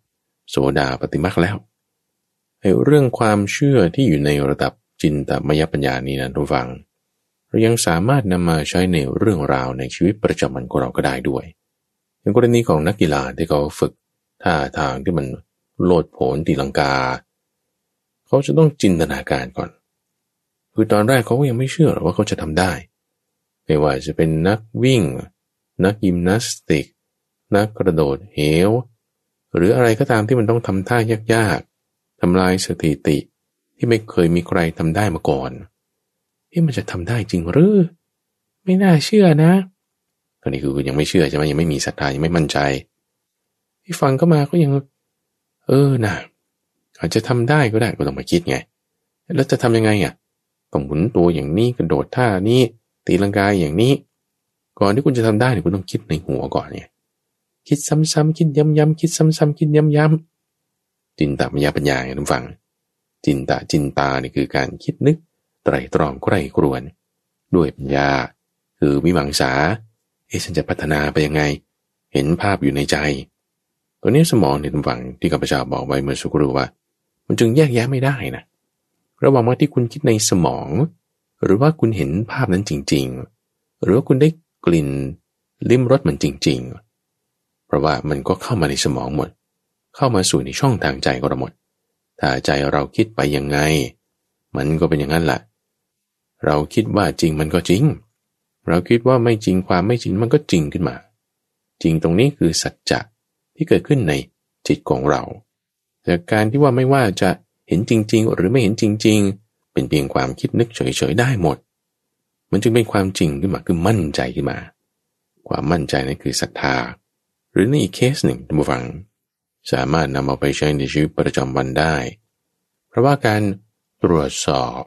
โสดาปฏิมาคแล้วเรื่องความเชื่อที่อยู่ในระดับจินตมยปัญญานี้นะทุกฟัง เรายังสามารถนำมาใช้ในเรื่องราวในชีวิตประจำวันของเราก็ได้ด้วยอย่างกรณีของนักกีฬาที่เขาฝึกท่าทางที่มันโลดโผนตีลังกา เขาจะต้องจินตนาการก่อน คือตอนแรกเขาก็ยังไม่เชื่อหรอกว่าเขาจะทำได้ ไม่ว่าจะเป็นนักวิ่ง นักยิมนาสติก นักกระโดดเหว หรืออะไรก็ตามที่มันต้องทำท่ายากๆทำลายสถิติที่ไม่เคยมีใครทำได้มาก่อน ที่มันจะทำได้จริงหรือ ไม่น่าเชื่อนะ ตอนนี้คือยังไม่เชื่อใช่ไหมยังไม่มีศรัทธายังไม่มั่นใจที่ฟังก็มาก็ยัง เออนะอาจจะทำได้ก็ได้ก็ต้องมาคิดไง แล้วจะทำยังไงอะต้องหมุนตัวอย่างนี้กระโดดท่านี้ ตีลังกายอย่างนี้ ก่อนที่คุณจะทำได้เนี่ยคุณต้องคิดในหัวก่อนไงคิดซ้ำๆคิดย้ำๆคิดซ้ำๆคิดย้ำๆจินตามยาปัญญาไงทุกฝัง จินตาจินตานี่คือการคิดนึก ไตรตรองใคร่ครวน ด้วยปัญญา คือวิมังสา เอฉันจะพัฒนาไปยังไง เห็นภาพอยู่ในใจ ตัวนี้สมองในตำฝังที่กัปปชาบอกไว้เมื่อสักครู่ว่า มันจึงแยกแยะไม่ได้นะ ระหว่างว่าที่คุณคิดในสมอง หรือว่าคุณเห็นภาพนั้นจริง ๆ หรือว่าคุณได้กลิ่นลิ้มรสมันจริง ๆ เพราะว่ามันก็เข้ามาในสมองหมด เข้ามาสู่ในช่องทางใจของเราหมด ถ้าใจเราคิดไปยังไง มันก็เป็นอย่างนั้นแหละ เราคิดว่าจริงมันก็จริง เราคิดว่าไม่จริงความไม่จริงมันก็จริงขึ้นมา จริงตรงนี้คือสัจจะที่เกิดขึ้นในจิตของเราแต่การที่ว่าไม่ว่าจะเห็นจริง ๆ หรือไม่เห็นจริง ๆ เป็นเพียงความคิดนึกเฉยๆได้หมด มันจึงเป็นความจริงขึ้นมาคือมั่นใจขึ้นมา ความมั่นใจนั่นคือศรัทธา หรือในอีกเคสหนึ่งท่านผู้ฟัง สามารถนำเอาไปใช้ในชีวิตประจำวันได้ เพราะว่าการตรวจสอบ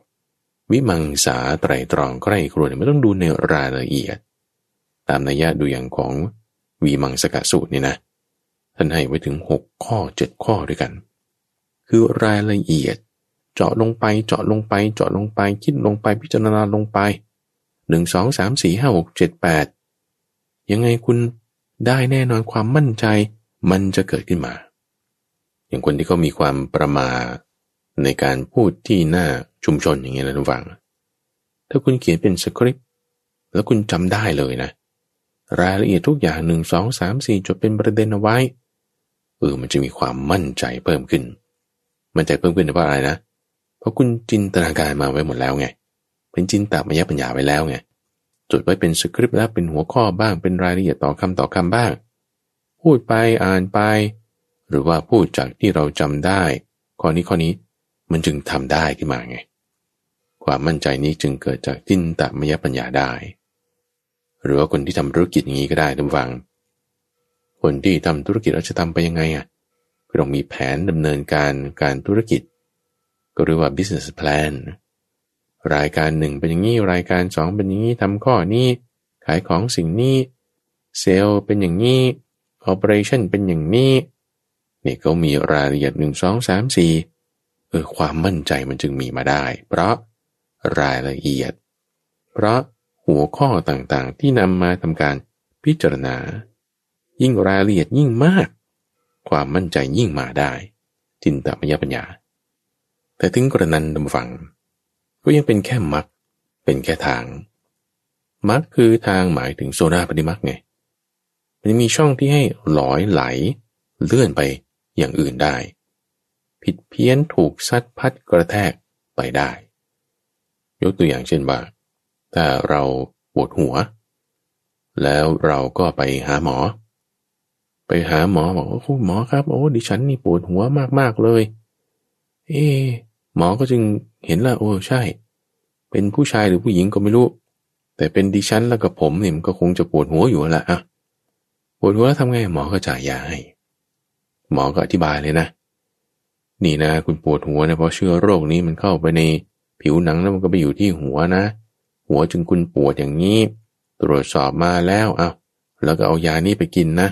วิมังสาไตรตรองใกล้ครัวเนี่ยไม่ต้องดูในรายละเอียด ตามนัยยะดูอย่างของวีมังสกสูตรนี่นะท่านให้ไว้ถึงหกข้อเจ็ดข้อด้วยกัน คือรายละเอียด เจาะลงไปเจาะลงไป เจาะลงไปคิดลงไปพิจารณาลงไปหนึ่งสองสามสี่ห้าหกเจ็ดแปดยังไงคุณได้แน่นอนความมั่นใจมันจะเกิดขึ้นมา อย่างคนที่เขามีความประมา ในการพูดที่หน้าชุมชนอย่างเงี้ยนะทุกฝัง ถ้าคุณเขียนเป็นสคริปต์แล้วคุณจำได้เลยนะ รายละเอียดทุกอย่างหนึ่งสองสามสี่จดเป็นประเด็นเอาไว้เออมันจะมีความมั่นใจเพิ่มขึ้น มั่นใจเพิ่มขึ้นเพราะอะไรนะ เพราะคุณจินตนาการมาไว้หมดแล้วไง เป็นจินตามยปัญญาไว้แล้วไง จดไว้เป็นสคริปต์แล้วเป็นหัวข้อบ้าง เป็นรายละเอียดต่อคำต่อคำบ้าง พูดไปอ่านไป หรือว่าพูดจากที่เราจำได้ ข้อนี้ข้อนี้ มันจึงทำได้ขึ้นมาไง ความมั่นใจนี้จึงเกิดจากจินตมยปัญญาได้ หรือว่าคนที่ทำธุรกิจอย่างนี้ก็ได้ทุกฝัง คนที่ทำธุรกิจเราจะทำไปยังไงอะเรามีแผนดำเนินการการธุรกิจ ก็เรียกว่า business plan รายการหนึ่งเป็นอย่างนี้ รายการสองเป็นอย่างนี้ทำข้อนี้ ขายของสิ่งนี้เซลล์เป็นอย่างนี้ operation เป็นอย่างนี้เนี่ยเขามีรายละเอียดหนึ่งสองสามสี่ ออความมั่นใจมันจึงมีมาได้ เพราะรายละเอียด เพราะหัวข้อต่างๆ ที่นำมาทำการพิจารณา ยิ่งรายละเอียดยิ่งมาก ความมั่นใจยิ่งมาได้ จินตมยปัญญา แต่ถึงกระนั้นดำฟัง ก็ยังเป็นแค่มักเป็นแค่ทางมักคือทางหมายถึงโซดาปฏิมักไง มันมีช่องที่ให้หลอยไหล เลื่อนไปอย่างอื่นได้ ผิดเพี้ยนถูกซัดพัดกระแทกไปได้ ยกตัวอย่างเช่นว่า ถ้าเราปวดหัว แล้วเราก็ไปหาหมอ ไปหาหมอบอกว่าคุณหมอครับ โอ้ดิฉันนี่ปวดหัวมากๆเลย เอ๊หมอก็จึงเห็นละโอ้ใช่ เป็นผู้ชายหรือผู้หญิงก็ไม่รู้ แต่เป็นดิฉันแล้วกับผมเนี่ยมันก็คงจะปวดหัวอยู่ละอะปวดหัวแล้วทำไงหมอก็จ่ายยาให้หมอก็อธิบายเลยนะ นี่นะ คุณปวดหัวนะเพราะเชื้อโรคนี้มันเข้าไปในผิวหนังแล้วมันก็ไปอยู่ที่หัวนะ หัวจึงคุณปวดอย่างนี้ ตรวจสอบมาแล้วเอาแล้วก็เอายานี้ไปกินนะ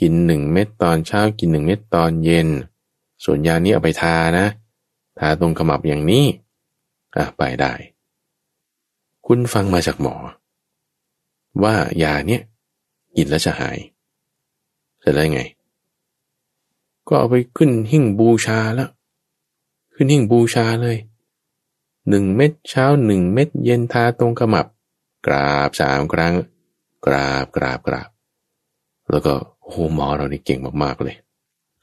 กินหนึ่งเม็ดตอนเช้ากินหนึ่งเม็ดตอนเย็น ส่วนยานี้เอาไปทานะ ทาตรงขมับอย่างนี้อะไปได้ คุณฟังมาจากหมอ ว่ายาเนี้ยกินแล้วจะหายจะได้ไง ก็เอาไปขึ้นหิ้งบูชาแล้ว ขึ้นหิ้งบูชาเลยหนึ่งเม็ดเช้าหนึ่งเม็ดเย็นทาตรงขมับ กราบสามครั้ง กราบกราบกราบ แล้วก็โอ้หมอเรานี่เก่งมากๆเลย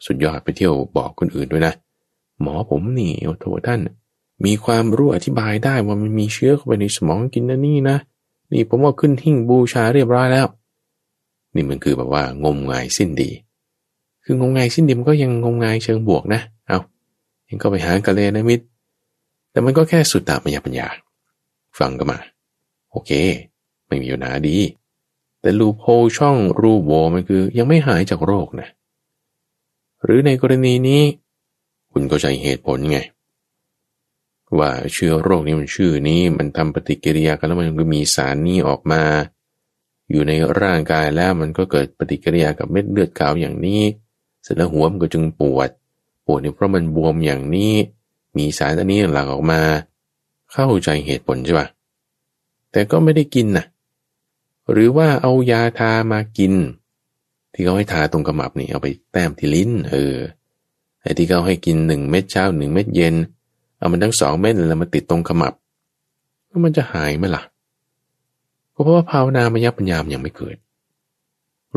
สุดยอดไปเที่ยวบอกคนอื่นด้วยนะ หมอผมนี่โอ้โหท่าน มีความรู้อธิบายได้ว่ามันมีเชื้อเข้าไปในสมองกินนะนี่นะนี่ผมว่าขึ้นหิ้งบูชาเรียบร้อยแล้ว นี่มันคือแบบว่างมงายสิ้นดี คืองมงายสิ้นดีมันก็ยังงมงายเชิงบวกนะ เอายังก็ไปหากะเลนะมิตร แต่มันก็แค่สุดตาปัญญาปัญญา ฟังก็มา โอเค ไม่มีปัญหาดี แต่ลูโพช่องรูโวมันคือยังไม่หายจากโรคนะ หรือในกรณีนี้ คุณก็ใช้เหตุผลไง ว่าเชื้อโรคนี้มันชื่อนี้ มันทำปฏิกิริยากันแล้วมันก็มีสารนี้ออกมาอยู่ในร่างกายแล้วมันก็เกิดปฏิกิริยากับเม็ดเลือดขาวอย่างนี้ เสร็จแล้วหัวมันก็จึงปวด ปวดเนี่ยเพราะมันบวมอย่างนี้ มีสารอันนี้หลั่งออกมา เข้าใจเหตุผลใช่ปะแต่ก็ไม่ได้กินนะหรือว่าเอายาทามากิน ที่เขาให้ทาตรงกระหมับนี่เอาไปแต้มที่ลิ้น เออไอ้ที่เขาให้กินหนึ่งเม็ดเช้าหนึ่งเม็ดเย็น เอามันทั้งสองเม็ดแล้วมาติดตรงขมับแล้วมันจะหายไหมล่ะเพราะว่าภาวนามยับปัญญามยังไม่เกิด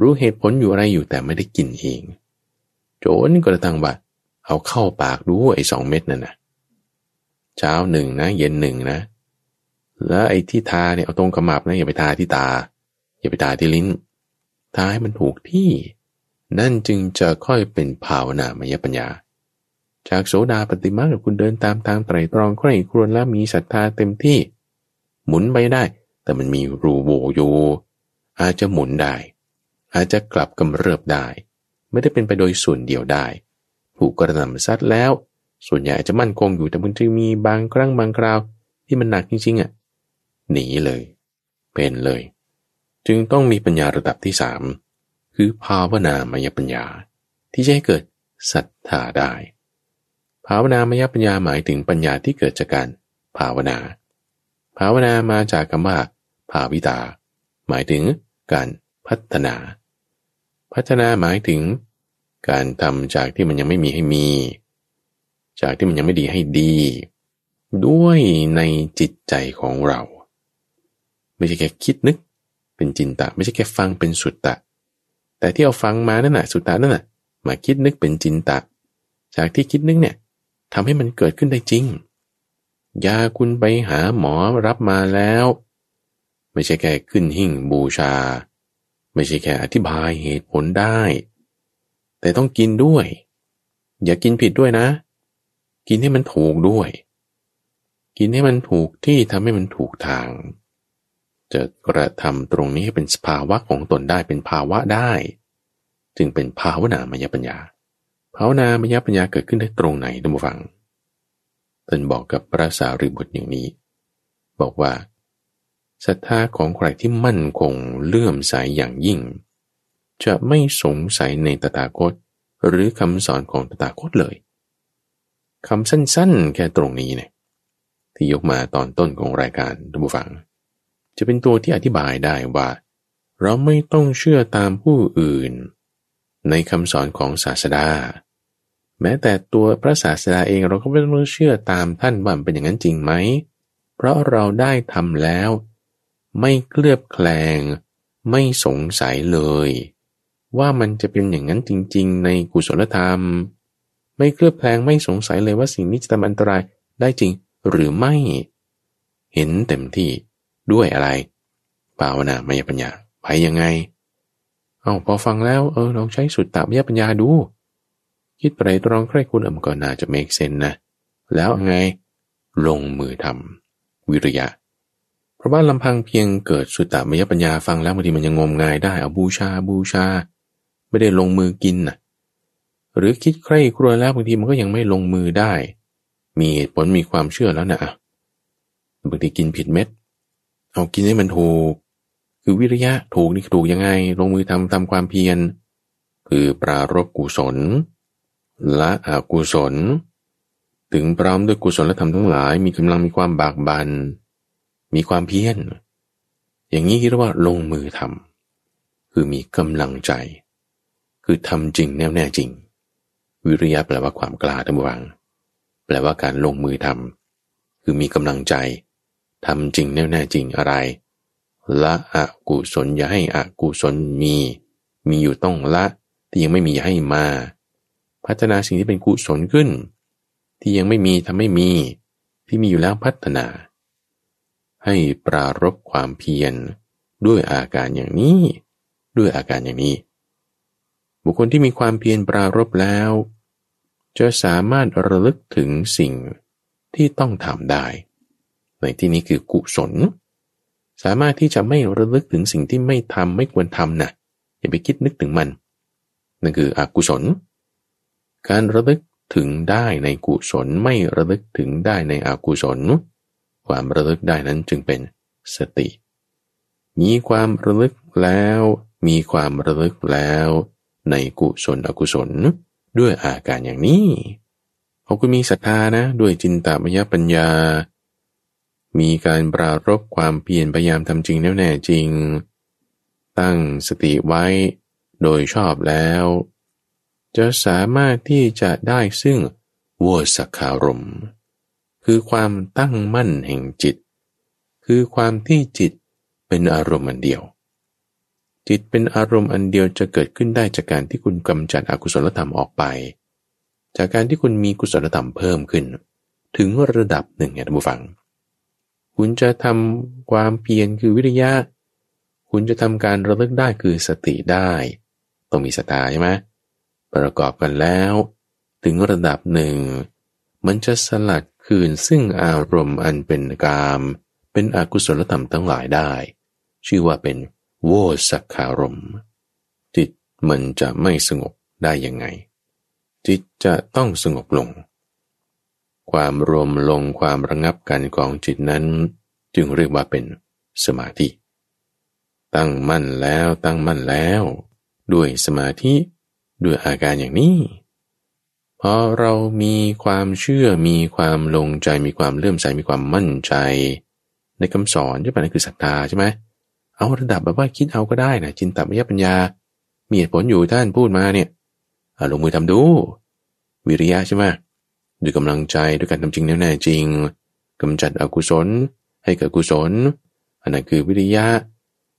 รู้เหตุผลอยู่อะไรอยู่แต่ไม่ได้กินเอง จนก็ระทังว่าเอาเข้าปากดูไอ้สองเม็ดนั่นนะเช้าหนึ่งนะ เย็นหนึ่งนะ แล้วไอ้ที่ทาเนี่ยเอาตรงขมับนะอย่าไปทาที่ตา อย่าไปทาที่ลิ้น ทาให้มันถูกที่ นั่นจึงจะค่อยเป็นภาวนามยปัญญา จากโสดาปฏิมาคุณเดินตามทางไตรตรองใคร่ครวญแล้วมีศรัทธาเต็มที่ หมุนไปได้ แต่มันมีรูโวอยู่อาจจะหมุนได้ อาจจะกลับกำเริบได้ ไม่ได้เป็นไปโดยส่วนเดียวได้ ถูกกระหน่ำซัดแล้ว ส่วนใหญ่จะมั่นคงอยู่แต่มันจะมีบางครั้งบางคราวที่มันหนักจริงๆอะหนีเลย เป็นเลย จึงต้องมีปัญญาระดับที่สามคือภาวนามยปัญญา ที่จะให้เกิดศรัทธาได้ ภาวนามยปัญญาหมายถึงปัญญาที่เกิดจากการภาวนา ภาวนามาจากคำว่าภาวิตา หมายถึงการพัฒนา พัฒนาหมายถึง การทำจากที่มันยังไม่มีให้มี จากที่มันยังไม่ดีให้ดี ด้วยในจิตใจของเรา ไม่ใช่แค่คิดนึก เป็นจินตะ ไม่ใช่แค่ฟังเป็นสุตตะ แต่ที่เอาฟังมานั่นแหะสุตตะนั่นแหะมาคิดนึกเป็นจินตะ จากที่คิดนึกเนี่ยทำให้มันเกิดขึ้นได้จริง ยาคุณไปหาหมอรับมาแล้ว ไม่ใช่แค่ขึ้นหิ่งบูชา ไม่ใช่แค่อธิบายเหตุผลได้ แต่ต้องกินด้วย อย่ากินผิดด้วยนะ กินให้มันถูกด้วย กินให้มันถูกที่ทำให้มันถูกทาง จะกระทำตรงนี้ให้เป็นสภาวะของตนได้เป็นภาวะได้ จึงเป็นภาวนามยปัญญา ภาวนามยปัญญาเกิดขึ้นได้ตรงไหนท่านผู้ฟังท่านบอกกับพระสารีบุตรอย่างนี้ บอกว่า ศรัทธาของใครที่มั่นคงเลื่อมใสยอย่างยิ่ง จะไม่สงสัยในตถาคตหรือคำสอนของตถาคตเลยคำสั้นๆ แค่ตรงนี้เนี่ยที่ยกมาตอนต้นของรายการท่านผู้ฟัง จะเป็นตัวที่อธิบายได้ว่า เราไม่ต้องเชื่อตามผู้อื่น ในคำสอนของศาสดา แม้แต่ตัวพระศาสดาเองเราก็ไม่ต้องเชื่อตามท่านว่าเป็นอย่างนั้นจริงไหม เพราะเราได้ทำแล้ว ไม่เคลือบแคลง ไม่สงสัยเลย ว่ามันจะเป็นอย่างนั้นจริง ๆ ในกุศลธรรม ไม่เคลือบแคลงไม่สงสัยเลยว่าสิ่งนี้จะทำอันตรายได้จริงหรือไม่ เห็นเต็มที่ด้วยอะไรภาวนามยปัญญาไปยังไง เอาพอฟังแล้วเออลองใช้สุดตามยปัญญาดู คิดไปตรองใครคุณเอิมก็น่าจะเมกเซนนะ แล้วไงลงมือทำวิริยะ ราะว่าลำพังเพียงเกิดสุตตามยปัญญาฟังแล้วบางทีมันยังงมงายได้เอาบูชาบูชา ไม่ได้ลงมือกินนะหรือคิดใคร่ครัวแล้วบางทีมันก็ยังไม่ลงมือได้ มีเหตุผลมีความเชื่อแล้วนะบางทีกินผิดเม็ด เอากินให้มันถูก คือวิริยะถูกนี่ถูกยังไง ลงมือทำทำความเพียร คือปรารบกุศลละอกุศล ถึงพร้อมด้วยกุศลธรรมทั้งหลายมีกำลังมีความบากบั่น มีความเพียรอย่างนี้คิดว่าลงมือทำคือมีกำลังใจ คือทำจริงแน่แน่จริง วิริยะแปลว่าความกล้าทั้งวัง แปลว่าการลงมือทำคือมีกำลังใจทำจริงแน่แน่จริงอะไร ละอกุศลอย่าให้อกุศลมี มีอยู่ต้องละที่ยังไม่มีอย่าให้มา พัฒนาสิ่งที่เป็นกุศลขึ้น ที่ยังไม่มีทำให้มี ที่มีอยู่แล้วพัฒนา ให้ปรารบความเพียรด้วยอาการอย่างนี้ ด้วยอาการอย่างนี้ บุคคลที่มีความเพียรปรารบแล้ว จะสามารถระลึกถึงสิ่งที่ต้องทำได้ ในที่นี้คือกุศล สามารถที่จะไม่ระลึกถึงสิ่งที่ไม่ทำไม่ควรทำนะอย่าไปคิดนึกถึงมัน นั่นคืออกุศล การระลึกถึงได้ในกุศลไม่ระลึกถึงได้ในอกุศล ความระลึกได้นั้นจึงเป็นสติ มีความระลึกแล้ว มีความระลึกแล้ว ในกุศลอกุศล ด้วยอาการอย่างนี้พอคุณมีศรัทธานะ ด้วยจินตามยปัญญา มีการปรารบความเพียรพยายามทำจริงแน่แน่จริง ตั้งสติไว้โดยชอบแล้ว จะสามารถที่จะได้ซึ่งวัสคารม คือความตั้งมั่นแห่งจิต คือความที่จิตเป็นอารมณ์อันเดียว จิตเป็นอารมณ์อันเดียวจะเกิดขึ้นได้จากการที่คุณกำจัดอกุศลธรรมออกไป จากการที่คุณมีกุศลธรรมเพิ่มขึ้น ถึงระดับหนึ่งไงท่านผู้ฟัง คุณจะทำความเพียรคือวิทยาคุณจะทำการระลึกได้คือสติได้ต้องมีสตาใช่ไหมประกอบกันแล้ว ถึงระดับหนึ่งมันจะสลัด คืนซึ่งอารมณ์อันเป็นกาม เป็นอกุศลธรรมทั้งหลายได้ ชื่อว่าเป็นโวสักคารมจิตมันจะไม่สงบได้ยังไง จิตจะต้องสงบลง ความรวมลงความระงับกันของจิตนั้น จึงเรียกว่าเป็นสมาธิ ตั้งมั่นแล้วตั้งมั่นแล้ว ด้วยสมาธิ ด้วยอาการอย่างนี้ พอเรามีความเชื่อมีความลงใจมีความเลื่อมใสมีความมั่นใจ ในคำสอนใช่ไหมนั่นคือศรัทธาใช่ไหมเอาระดับแบบว่าคิดเอาก็ได้นะจินตวิยปัญญา มีเหตุผลอยู่ท่านพูดมาเนี่ยลงมือทำดู วิริยะใช่ไหมด้วยกำลังใจด้วยการทำจริงแน่แน่จริงกำจัดอกุศล ให้เกิดกุศล อันนั้นคือวิริยะ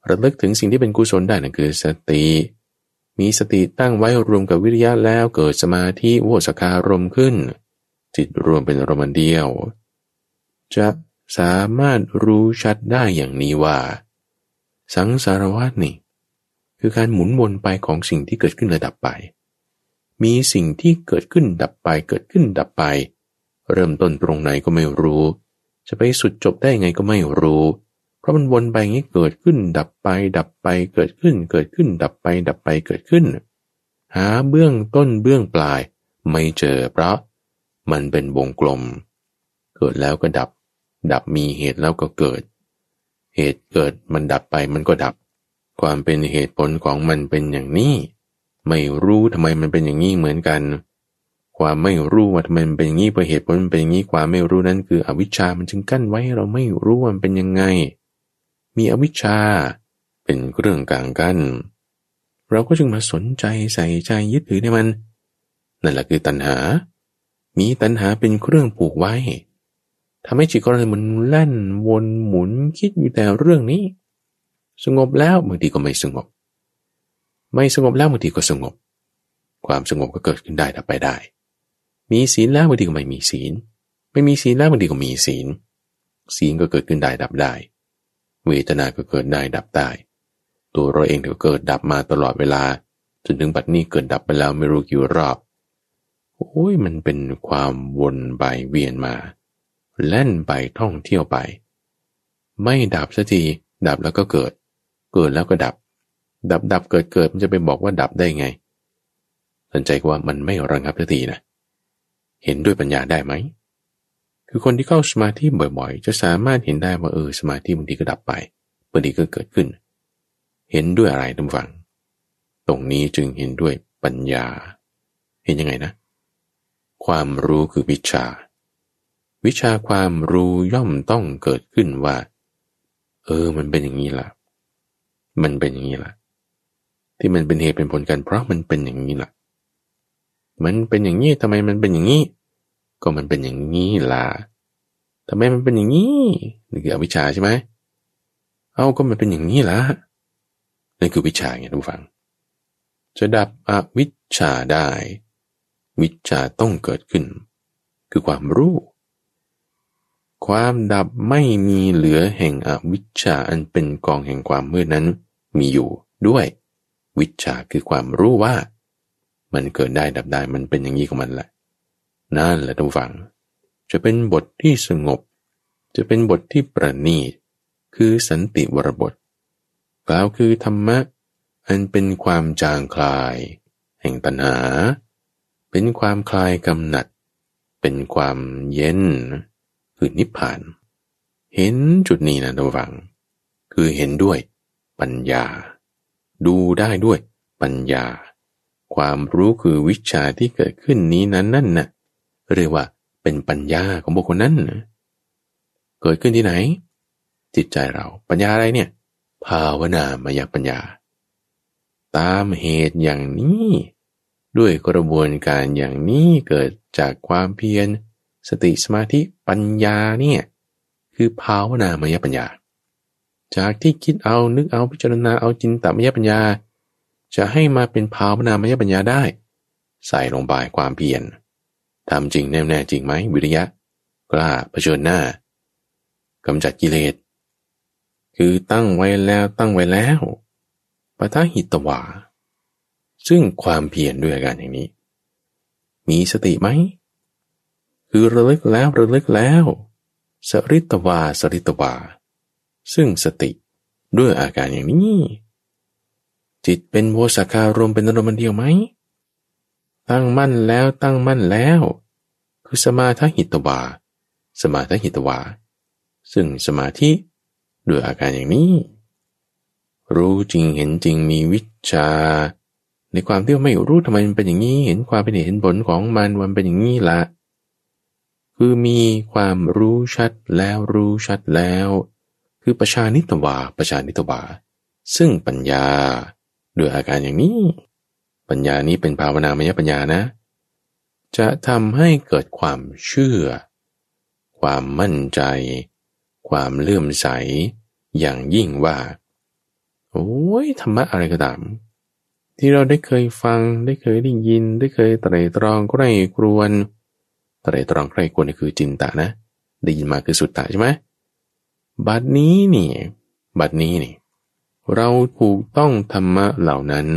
ระลึกถึงสิ่งที่เป็นกุศลได้นั่นคือสติ มีสติตั้งไว้รวมกับวิริยะแล้วเกิดสมาธิโวสคารมขึ้น จิตรวมเป็นรมณ์เดียว จะสามารถรู้ชัดได้อย่างนี้ว่า สังสารวัฏนี่คือการหมุนวนไปของสิ่งที่เกิดขึ้นและดับไป มีสิ่งที่เกิดขึ้นดับไปเกิดขึ้นดับไป เริ่มต้นตรงไหนก็ไม่รู้ จะไปสุดจบได้ไงก็ไม่รู้ ราะมันวนไปอย่างนี้เกิดขึ้น ดับไป ดับไปเกิดขึ้น เกิดขึ้น ดับไป ดับไปเกิดขึ้น หาเบื้องต้นเบื้องปลาย ไม่เจอเพราะมันเป็นวงกลม เกิดแล้วก็ดับ ดับมีเหตุแล้วก็เกิด เหตุเกิดมันดับไปมันก็ดับ ความเป็นเหตุผลของมันเป็นอย่างนี้ ไม่รู้ทำไมมันเป็นอย่างนี้เหมือนกัน ความไม่รู้ว่าทำไมมันเป็นอย่างนี้เพราะเหตุผลมันเป็นอย่างนี้ความไม่รู้นั้นคืออวิชชามันจึงกั้นไว้เราไม่รู้ว่ามันเป็นยังไง มีอวิชชา เป็นเรื่องกลางกัน เราก็จึงมาสนใจใส่ใจยึดถือในมัน นั่นแหละคือตัณหา มีตัณหาเป็นเครื่องผูกไว้ทำให้จิตของเรามันแล่นวนหมุนคิดอยู่แต่เรื่องนี้ สงบแล้วบางทีก็ไม่สงบ ไม่สงบแล้วบางทีก็สงบ ความสงบก็เกิดขึ้นได้ดับไปได้ มีศีลแล้วบางทีก็ไม่มีศีล ไม่มีศีลแล้วบางทีก็มีศีล ศีลก็เกิดขึ้นได้ดับได้ เวทนาก็เกิดได้ดับได้ ตัวเราเองก็เกิดดับมาตลอดเวลา จนถึงบัดนี้เกิดดับไปแล้วไม่รู้กี่รอบโอ้ยมันเป็นความวนไปเวียนมา แล่นไปท่องเที่ยวไป ไม่ดับสักทีดับแล้วก็เกิด เกิดแล้วก็ดับ ดับดับเกิดเกิดมันจะไปบอกว่าดับได้ไงสนใจว่ามันไม่ระงับสักทีนะเห็นด้วยปัญญาได้ไหม คือคนที่เข้าสมาธิบ่อยๆ จะสามารถเห็นได้ว่าเออสมาธิบางทีก็ดับไปบางทีก็เกิดขึ้น เห็นด้วยอะไรทุกฝัง ตรงนี้จึงเห็นด้วยปัญญา เห็นยังไงนะ ความรู้คือวิชา วิชาความรู้ย่อมต้องเกิดขึ้นว่า เออ มันเป็นอย่างนี้ล่ะ มันเป็นอย่างนี้ล่ะ ที่มันเป็นเหตุเป็นผลกันเพราะมันเป็นอย่างนี้ล่ะ มันเป็นอย่างนี้ทำไมมันเป็นอย่างนี้ ก็มันเป็นอย่างนี้ล่ะทำไมมันเป็นอย่างนี้นี่คืออวิชชาใช่ไหมเอาก็มันเป็นอย่างนี้ล่ะนั่นคือวิชาไงทุกฝัง จะดับอวิชชาได้ วิชาต้องเกิดขึ้น คือความรู้ ความดับไม่มีเหลือแห่งอวิชชาอันเป็นกองแห่งความมืดนั้นมีอยู่ด้วย วิชาคือความรู้ว่า มันเกิดได้ดับได้มันเป็นอย่างนี้ของมันแหละ นั่นแหละทุกฝัง จะเป็นบทที่สงบ จะเป็นบทที่ประณีต คือสันติวรบท กล่าวคือธรรมะ อันเป็นความจางคลาย แห่งตัณหา เป็นความคลายกำหนัด เป็นความเย็น คือนิพพาน เห็นจุดนี้นะทุกฝัง คือเห็นด้วยปัญญา ดูได้ด้วยปัญญา ความรู้คือวิชาที่เกิดขึ้นนี้นั้นนั่นนะ่ะ เรียกว่าเป็นปัญญาของบุคคลนั้น เกิดขึ้นที่ไหน จิตใจเราปัญญาอะไรเนี่ย ภาวนามายปัญญา ตามเหตุอย่างนี้ ด้วยกระบวนการอย่างนี้เกิดจากความเพียร สติสมาธิปัญญาเนี่ยคือภาวนามยปัญญา จากที่คิดเอานึกเอาพิจารณาเอาจินตมยปัญญา จะให้มาเป็นภาวนามยปัญญาได้ ใส่ลงไปความเพียร ทำจริงแน่แน่จริงไหมวิริยะ กล้าเผชิญหน้ากำจัดกิเลส คือตั้งไว้แล้วตั้งไว้แล้วปะทะหิตวา ซึ่งความเพียรด้วยอาการอย่างนี้ มีสติไหม คือระลึกแล้วระลึกแล้ว สริตวาสริตวา ซึ่งสติด้วยอาการอย่างนี้ จิตเป็นโวสาการมเป็นอารมณ์เดียวไหม ตั้งมั่นแล้วตั้งมั่นแล้ว คือสมาธิหิตวา สมาธิหิตวา ซึ่งสมาธิด้วยอาการอย่างนี้ รู้จริงเห็นจริงมีวิชา ในความที่ไม่รู้ทำไมมันเป็นอย่างนี้ เห็นความเป็นเหตุผลของมันมันเป็นอย่างนี้ละคือมีความรู้ชัดแล้วรู้ชัดแล้ว คือประชานิตวาประชานิตวา ซึ่งปัญญาด้วยอาการอย่างนี้ ปัญญานี้เป็นภาวนามยปัญญานะ จะทำให้เกิดความเชื่อ ความมั่นใจ ความเลื่อมใส อย่างยิ่งว่า โอ้ยธรรมะอะไรก็ตาม ที่เราได้เคยฟังได้เคยได้ยิน ได้เคยไตรตรองใคร่ครวนไตรตรองใคร่ครวนนี่คือจินตะนะ ได้ยินมาคือสุตตะใช่ไหมบัดนี้นี่ บัดนี้นี่ เราถูกต้องธรรมะเหล่านั้น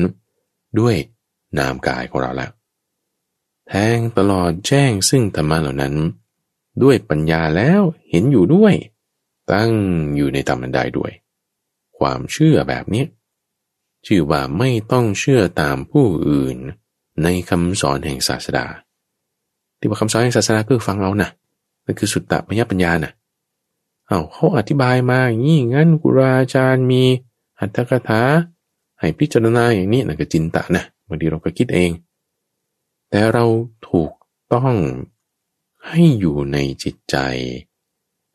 ด้วย นามกายของเราแล้วแทงตลอดแจ้งซึ่งธรรมะเหล่านั้น ด้วยปัญญาแล้วเห็นอยู่ด้วย ตั้งอยู่ในธรรมได้ด้วย ความเชื่อแบบนี้ชื่อว่าไม่ต้องเชื่อตามผู้อื่น ในคำสอนแห่งศาสดา ที่ว่าคำสอนแห่งศาสดาคือฟังเรานะ่ะนั่นคือสุตตะพยปัญญานะ่ะเอาเขาอธิบายมาอย่างนี้งั้นกุราจารย์มีอัตถกถาให้พิจารณาอย่างนี้นั่นก็จินตะนะ บางทีเราก็คิดเอง แต่เราถูกต้องให้อยู่ในจิตใจ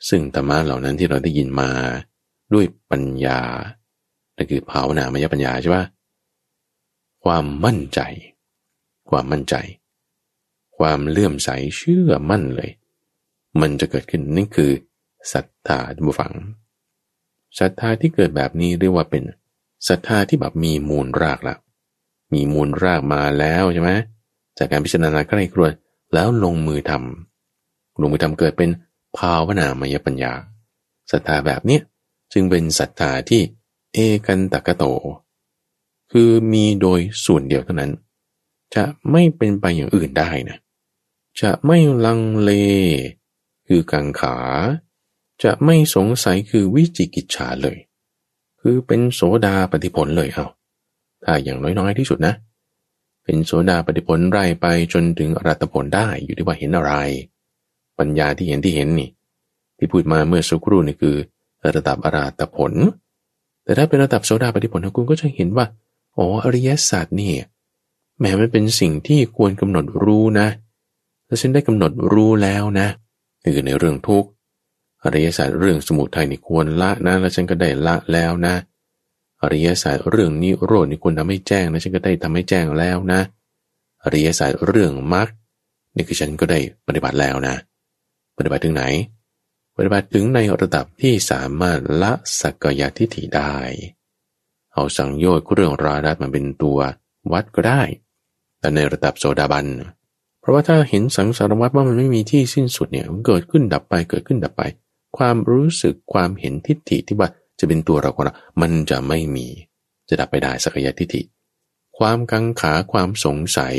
ซึ่งธรรมะเหล่านั้นที่เราได้ยินมาด้วยปัญญา นั่นคือภาวนามยปัญญาใช่ปะความมั่นใจ ความมั่นใจ ความเลื่อมใสเชื่อมั่นเลย มันจะเกิดขึ้นนี่คือศรัทธาบุฟังศรัทธาที่เกิดแบบนี้เรียกว่าเป็นศรัทธาที่แบบมีมูลรากแล้ว มีมูลรากมาแล้วใช่ไหมจากการพิจารณาใกล้ครวญแล้วลงมือทำลงมือทำเกิดเป็นภาวนามยปัญญาศรัทธาแบบเนี้ยจึงเป็นศรัทธาที่เอกันตะกะโต คือมีโดยส่วนเดียวเท่านั้น จะไม่เป็นไปอย่างอื่นได้นะจะไม่ลังเล คือกังขา จะไม่สงสัยคือวิจิกิจฉาเลย คือเป็นโสดาปฏิผลเลยเอา ถ้าอย่างน้อยๆที่สุดนะ เป็นโสดาปฏิผลไร่ไปจนถึงอรัตผลได้อยู่ที่ว่าเห็นอะไร ปัญญาที่เห็นที่เห็นนี่ ที่พูดมาเมื่อสักครู่นี่คือระดับอราตผล แต่ถ้าเป็นระดับโสดาปฏิผลคุณก็จะเห็นว่าอ๋ออริยศาสัจนี่แม้มันเป็นสิ่งที่ควรกำหนดรู้นะแล้วฉันได้กำหนดรู้แล้วนะคือในเรื่องทุกข์อริยศาสัจเรื่องสมุทัยนี่ควรละนะแล้วฉันก็ได้ละแล้วนะ อริยสัจเรื่องนิโรธนี่ควรทำให้แจ้งนะฉันก็ได้ทำให้แจ้งแล้วนะ อริยสัจเรื่องมรรคนี่คือฉันก็ได้ปฏิบัติแล้วนะ ปฏิบัติถึงไหน ปฏิบัติถึงในระดับที่สามารถละสักกายทิฏฐิได้ เอาสังโยชน์เรื่องราดัตมันเป็นตัววัดก็ได้ แต่ในระดับโสดาบัน เพราะว่าถ้าเห็นสังสารวัฏว่ามันไม่มีที่สิ้นสุดเนี่ยเกิดขึ้นดับไปเกิดขึ้นดับไป ความรู้สึกความเห็นทิฏฐิที่ว่า จะเป็นตัวเราคนเรามันจะไม่มี จะดับไปได้สักยะทิฏฐิ ความกังขาความสงสัย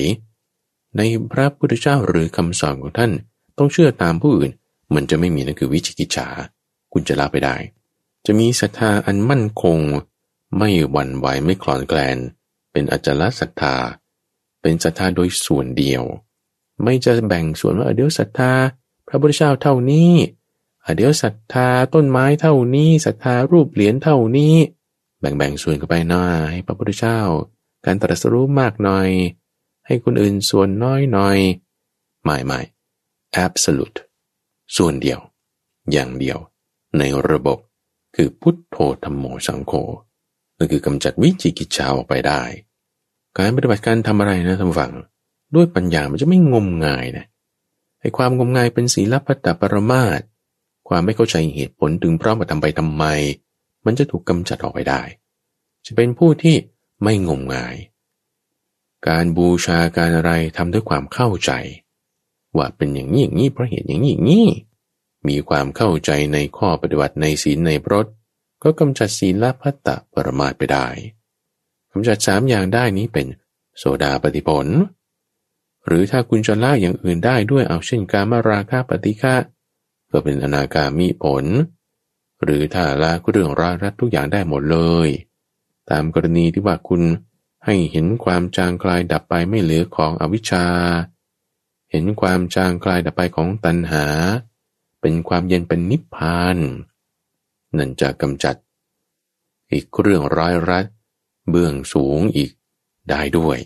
ในพระพุทธเจ้าหรือคำสอนของท่าน ต้องเชื่อตามผู้อื่น มันจะไม่มีนั่นคือวิจิกิจฉา คุณจะละไปได้ จะมีศรัทธาอันมั่นคง ไม่หวั่นไหวไม่คลอนแกลน เป็นอจลศรัทธา เป็นศรัทธาโดยส่วนเดียว ไม่จะแบ่งส่วนว่าเดี๋ยวศรัทธา พระพุทธเจ้าเท่านี้ เดี๋ยวศรัทธาต้นไม้เท่านี้ศรัทธารูปเหรียญเท่านี้ แบ่งแบ่งส่วนกันไปหน่อยให้พระพุทธเจ้า การตรัสรู้มากหน่อย ให้คนอื่นส่วนน้อยหน่อยไม่ไม่ absolute ส่วนเดียว อย่างเดียว ในระบบคือพุทโธธรรมโมสังโฆนั่นคือกำจัดวิจิกิจฉาออกไปได้ การปฏิบัติการทำอะไรนะท่านฟัง ด้วยปัญญามันจะไม่งมงายนะไอ้ความงมงายเป็นศีลพัตตปรมาต ความไม่เข้าใจเหตุผลถึงพราะมาทำไปทำไม มันจะถูกกำจัดออกไปได้ จะเป็นผู้ที่ไม่งมงาย การบูชาการอะไรทำด้วยความเข้าใจ ว่าเป็นอย่างนี้อย่างนี้เพราะเหตุอย่างนี้อย่างนี้มีความเข้าใจในข้อปฏิบัติในศีลในพรตก็กำจัดศีลละพัตตปรมาตไปได้กำจัดสามอย่างได้นี้เป็นโสดาปฏิผล หรือถ้าคุณจะละอย่างอื่นได้ด้วยเอาเช่นการมาราคาปฏิฆะ ก็เป็นอนาคามีผล หรือถ้าละเรื่องรารัดทุกอย่างได้หมดเลย ตามกรณีที่ว่าคุณให้เห็นความจางคลายดับไปไม่เหลือของอวิชชา เห็นความจางคลายดับไปของตัณหา เป็นความเย็นเป็นนิพพานนั่นจะกำจัด อีกเรื่องร้ายรัดเบื้องสูงอีกได้ด้วย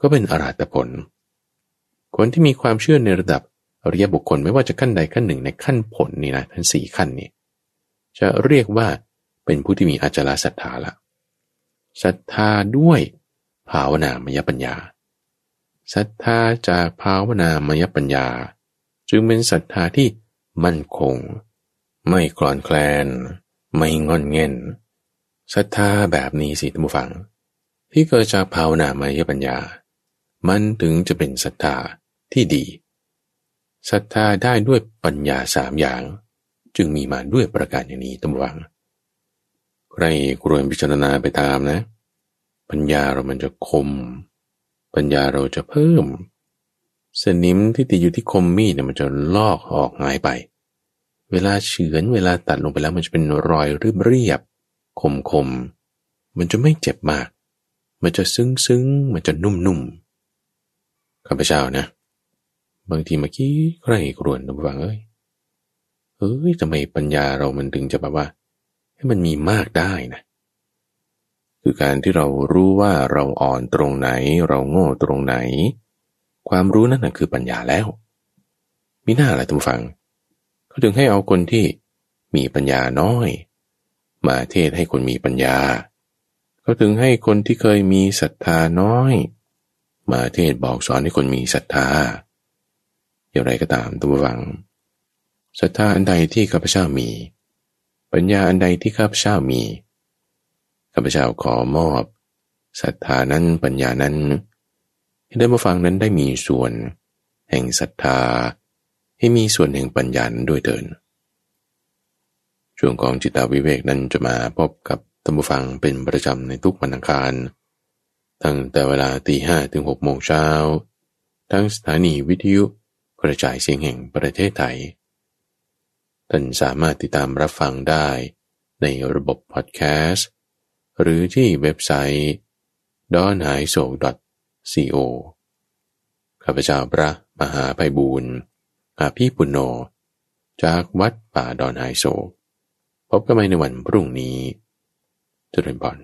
ก็เป็นอรหัตผล คนที่มีความเชื่อในระดับ อริยบุคคลไม่ว่าจะขั้นใดขั้นหนึ่งในขั้นผลนี่นะทั้งสี่ขั้นนี่จะเรียกว่าเป็นผู้ที่มีอาจารศรัทธาละศรัทธาด้วยภาวนามยปัญญาศรัทธาจากภาวนามยปัญญา จึงเป็นศรัทธาที่มั่นคง ไม่กลอนแคลน ไม่งอนเง่นศรัทธาแบบนี้สิท่านผู้ฟัง ที่เกิดจากภาวนามยปัญญา มันถึงจะเป็นศรัทธาที่ดี ศรัทธาได้ด้วยปัญญาสามอย่าง จึงมีมาด้วยประการอย่างนี้ตั้งวังใครกรวนพิจารณาไปตามนะ ปัญญาเรามันจะคม ปัญญาเราจะเพิ่ม สนิมที่ติดอยู่ที่คมมีดเนี่ยมันจะลอกออกหายไป เวลาเฉือนเวลาตัดลงไปแล้วมันจะเป็นรอยเรียบเรียบคมคมมันจะไม่เจ็บมาก มันจะซึ้งซึ้งมันจะนุ่มนุ่มข้าพเจ้านะ บางทีเมื่อกี้ใครกรวนนะฟังเอ้ยเอ้ยทำไมปัญญาเรามันถึงจะแบบว่า ให้มันมีมากได้นะ คือการที่เรารู้ว่าเราอ่อนตรงไหน เราโง่ตรงไหน ความรู้นั่นนะคือปัญญาแล้วมีหน้าอะไรทุกฟังเขาถึงให้เอาคนที่มีปัญญาน้อย มาเทศให้คนมีปัญญาเขาถึงให้คนที่เคยมีศรัทธาน้อย มาเทศบอกสอนให้คนมีศรัทธา อย่างไรก็ตามตัววังศรัทธาอันใดที่ข้าพเจ้ามี ปัญญาอันใดที่ข้าพเจ้ามีข้าพเจ้าขอมอบศรัทธานั้นปัญญานั้นให้ได้มาฟังนั้นได้มีส่วน แห่งศรัทธา ให้มีส่วนแห่งปัญญาด้วยเดินช่วงของจิตาวิเวกนั้นจะมาพบกับธรรมฟังเป็นประจำในทุกวันอังคารตั้งแต่เวลาตีห้ถึงหกโมงเช้าทั้งสถานีวิทยุ กระจายเสียงแห่งประเทศไทย ท่านสามารถติดตามรับฟังได้ในระบบพอดแคสต์ หรือที่เว็บไซต์ d o n h a i s o co ข้าพเจ้าพระมหาไพบูรณ์อาภีปุณโญจากวัดป่าดอนไฮโศก พบกันใหม่ในวันพรุ่งนี้เจริญพร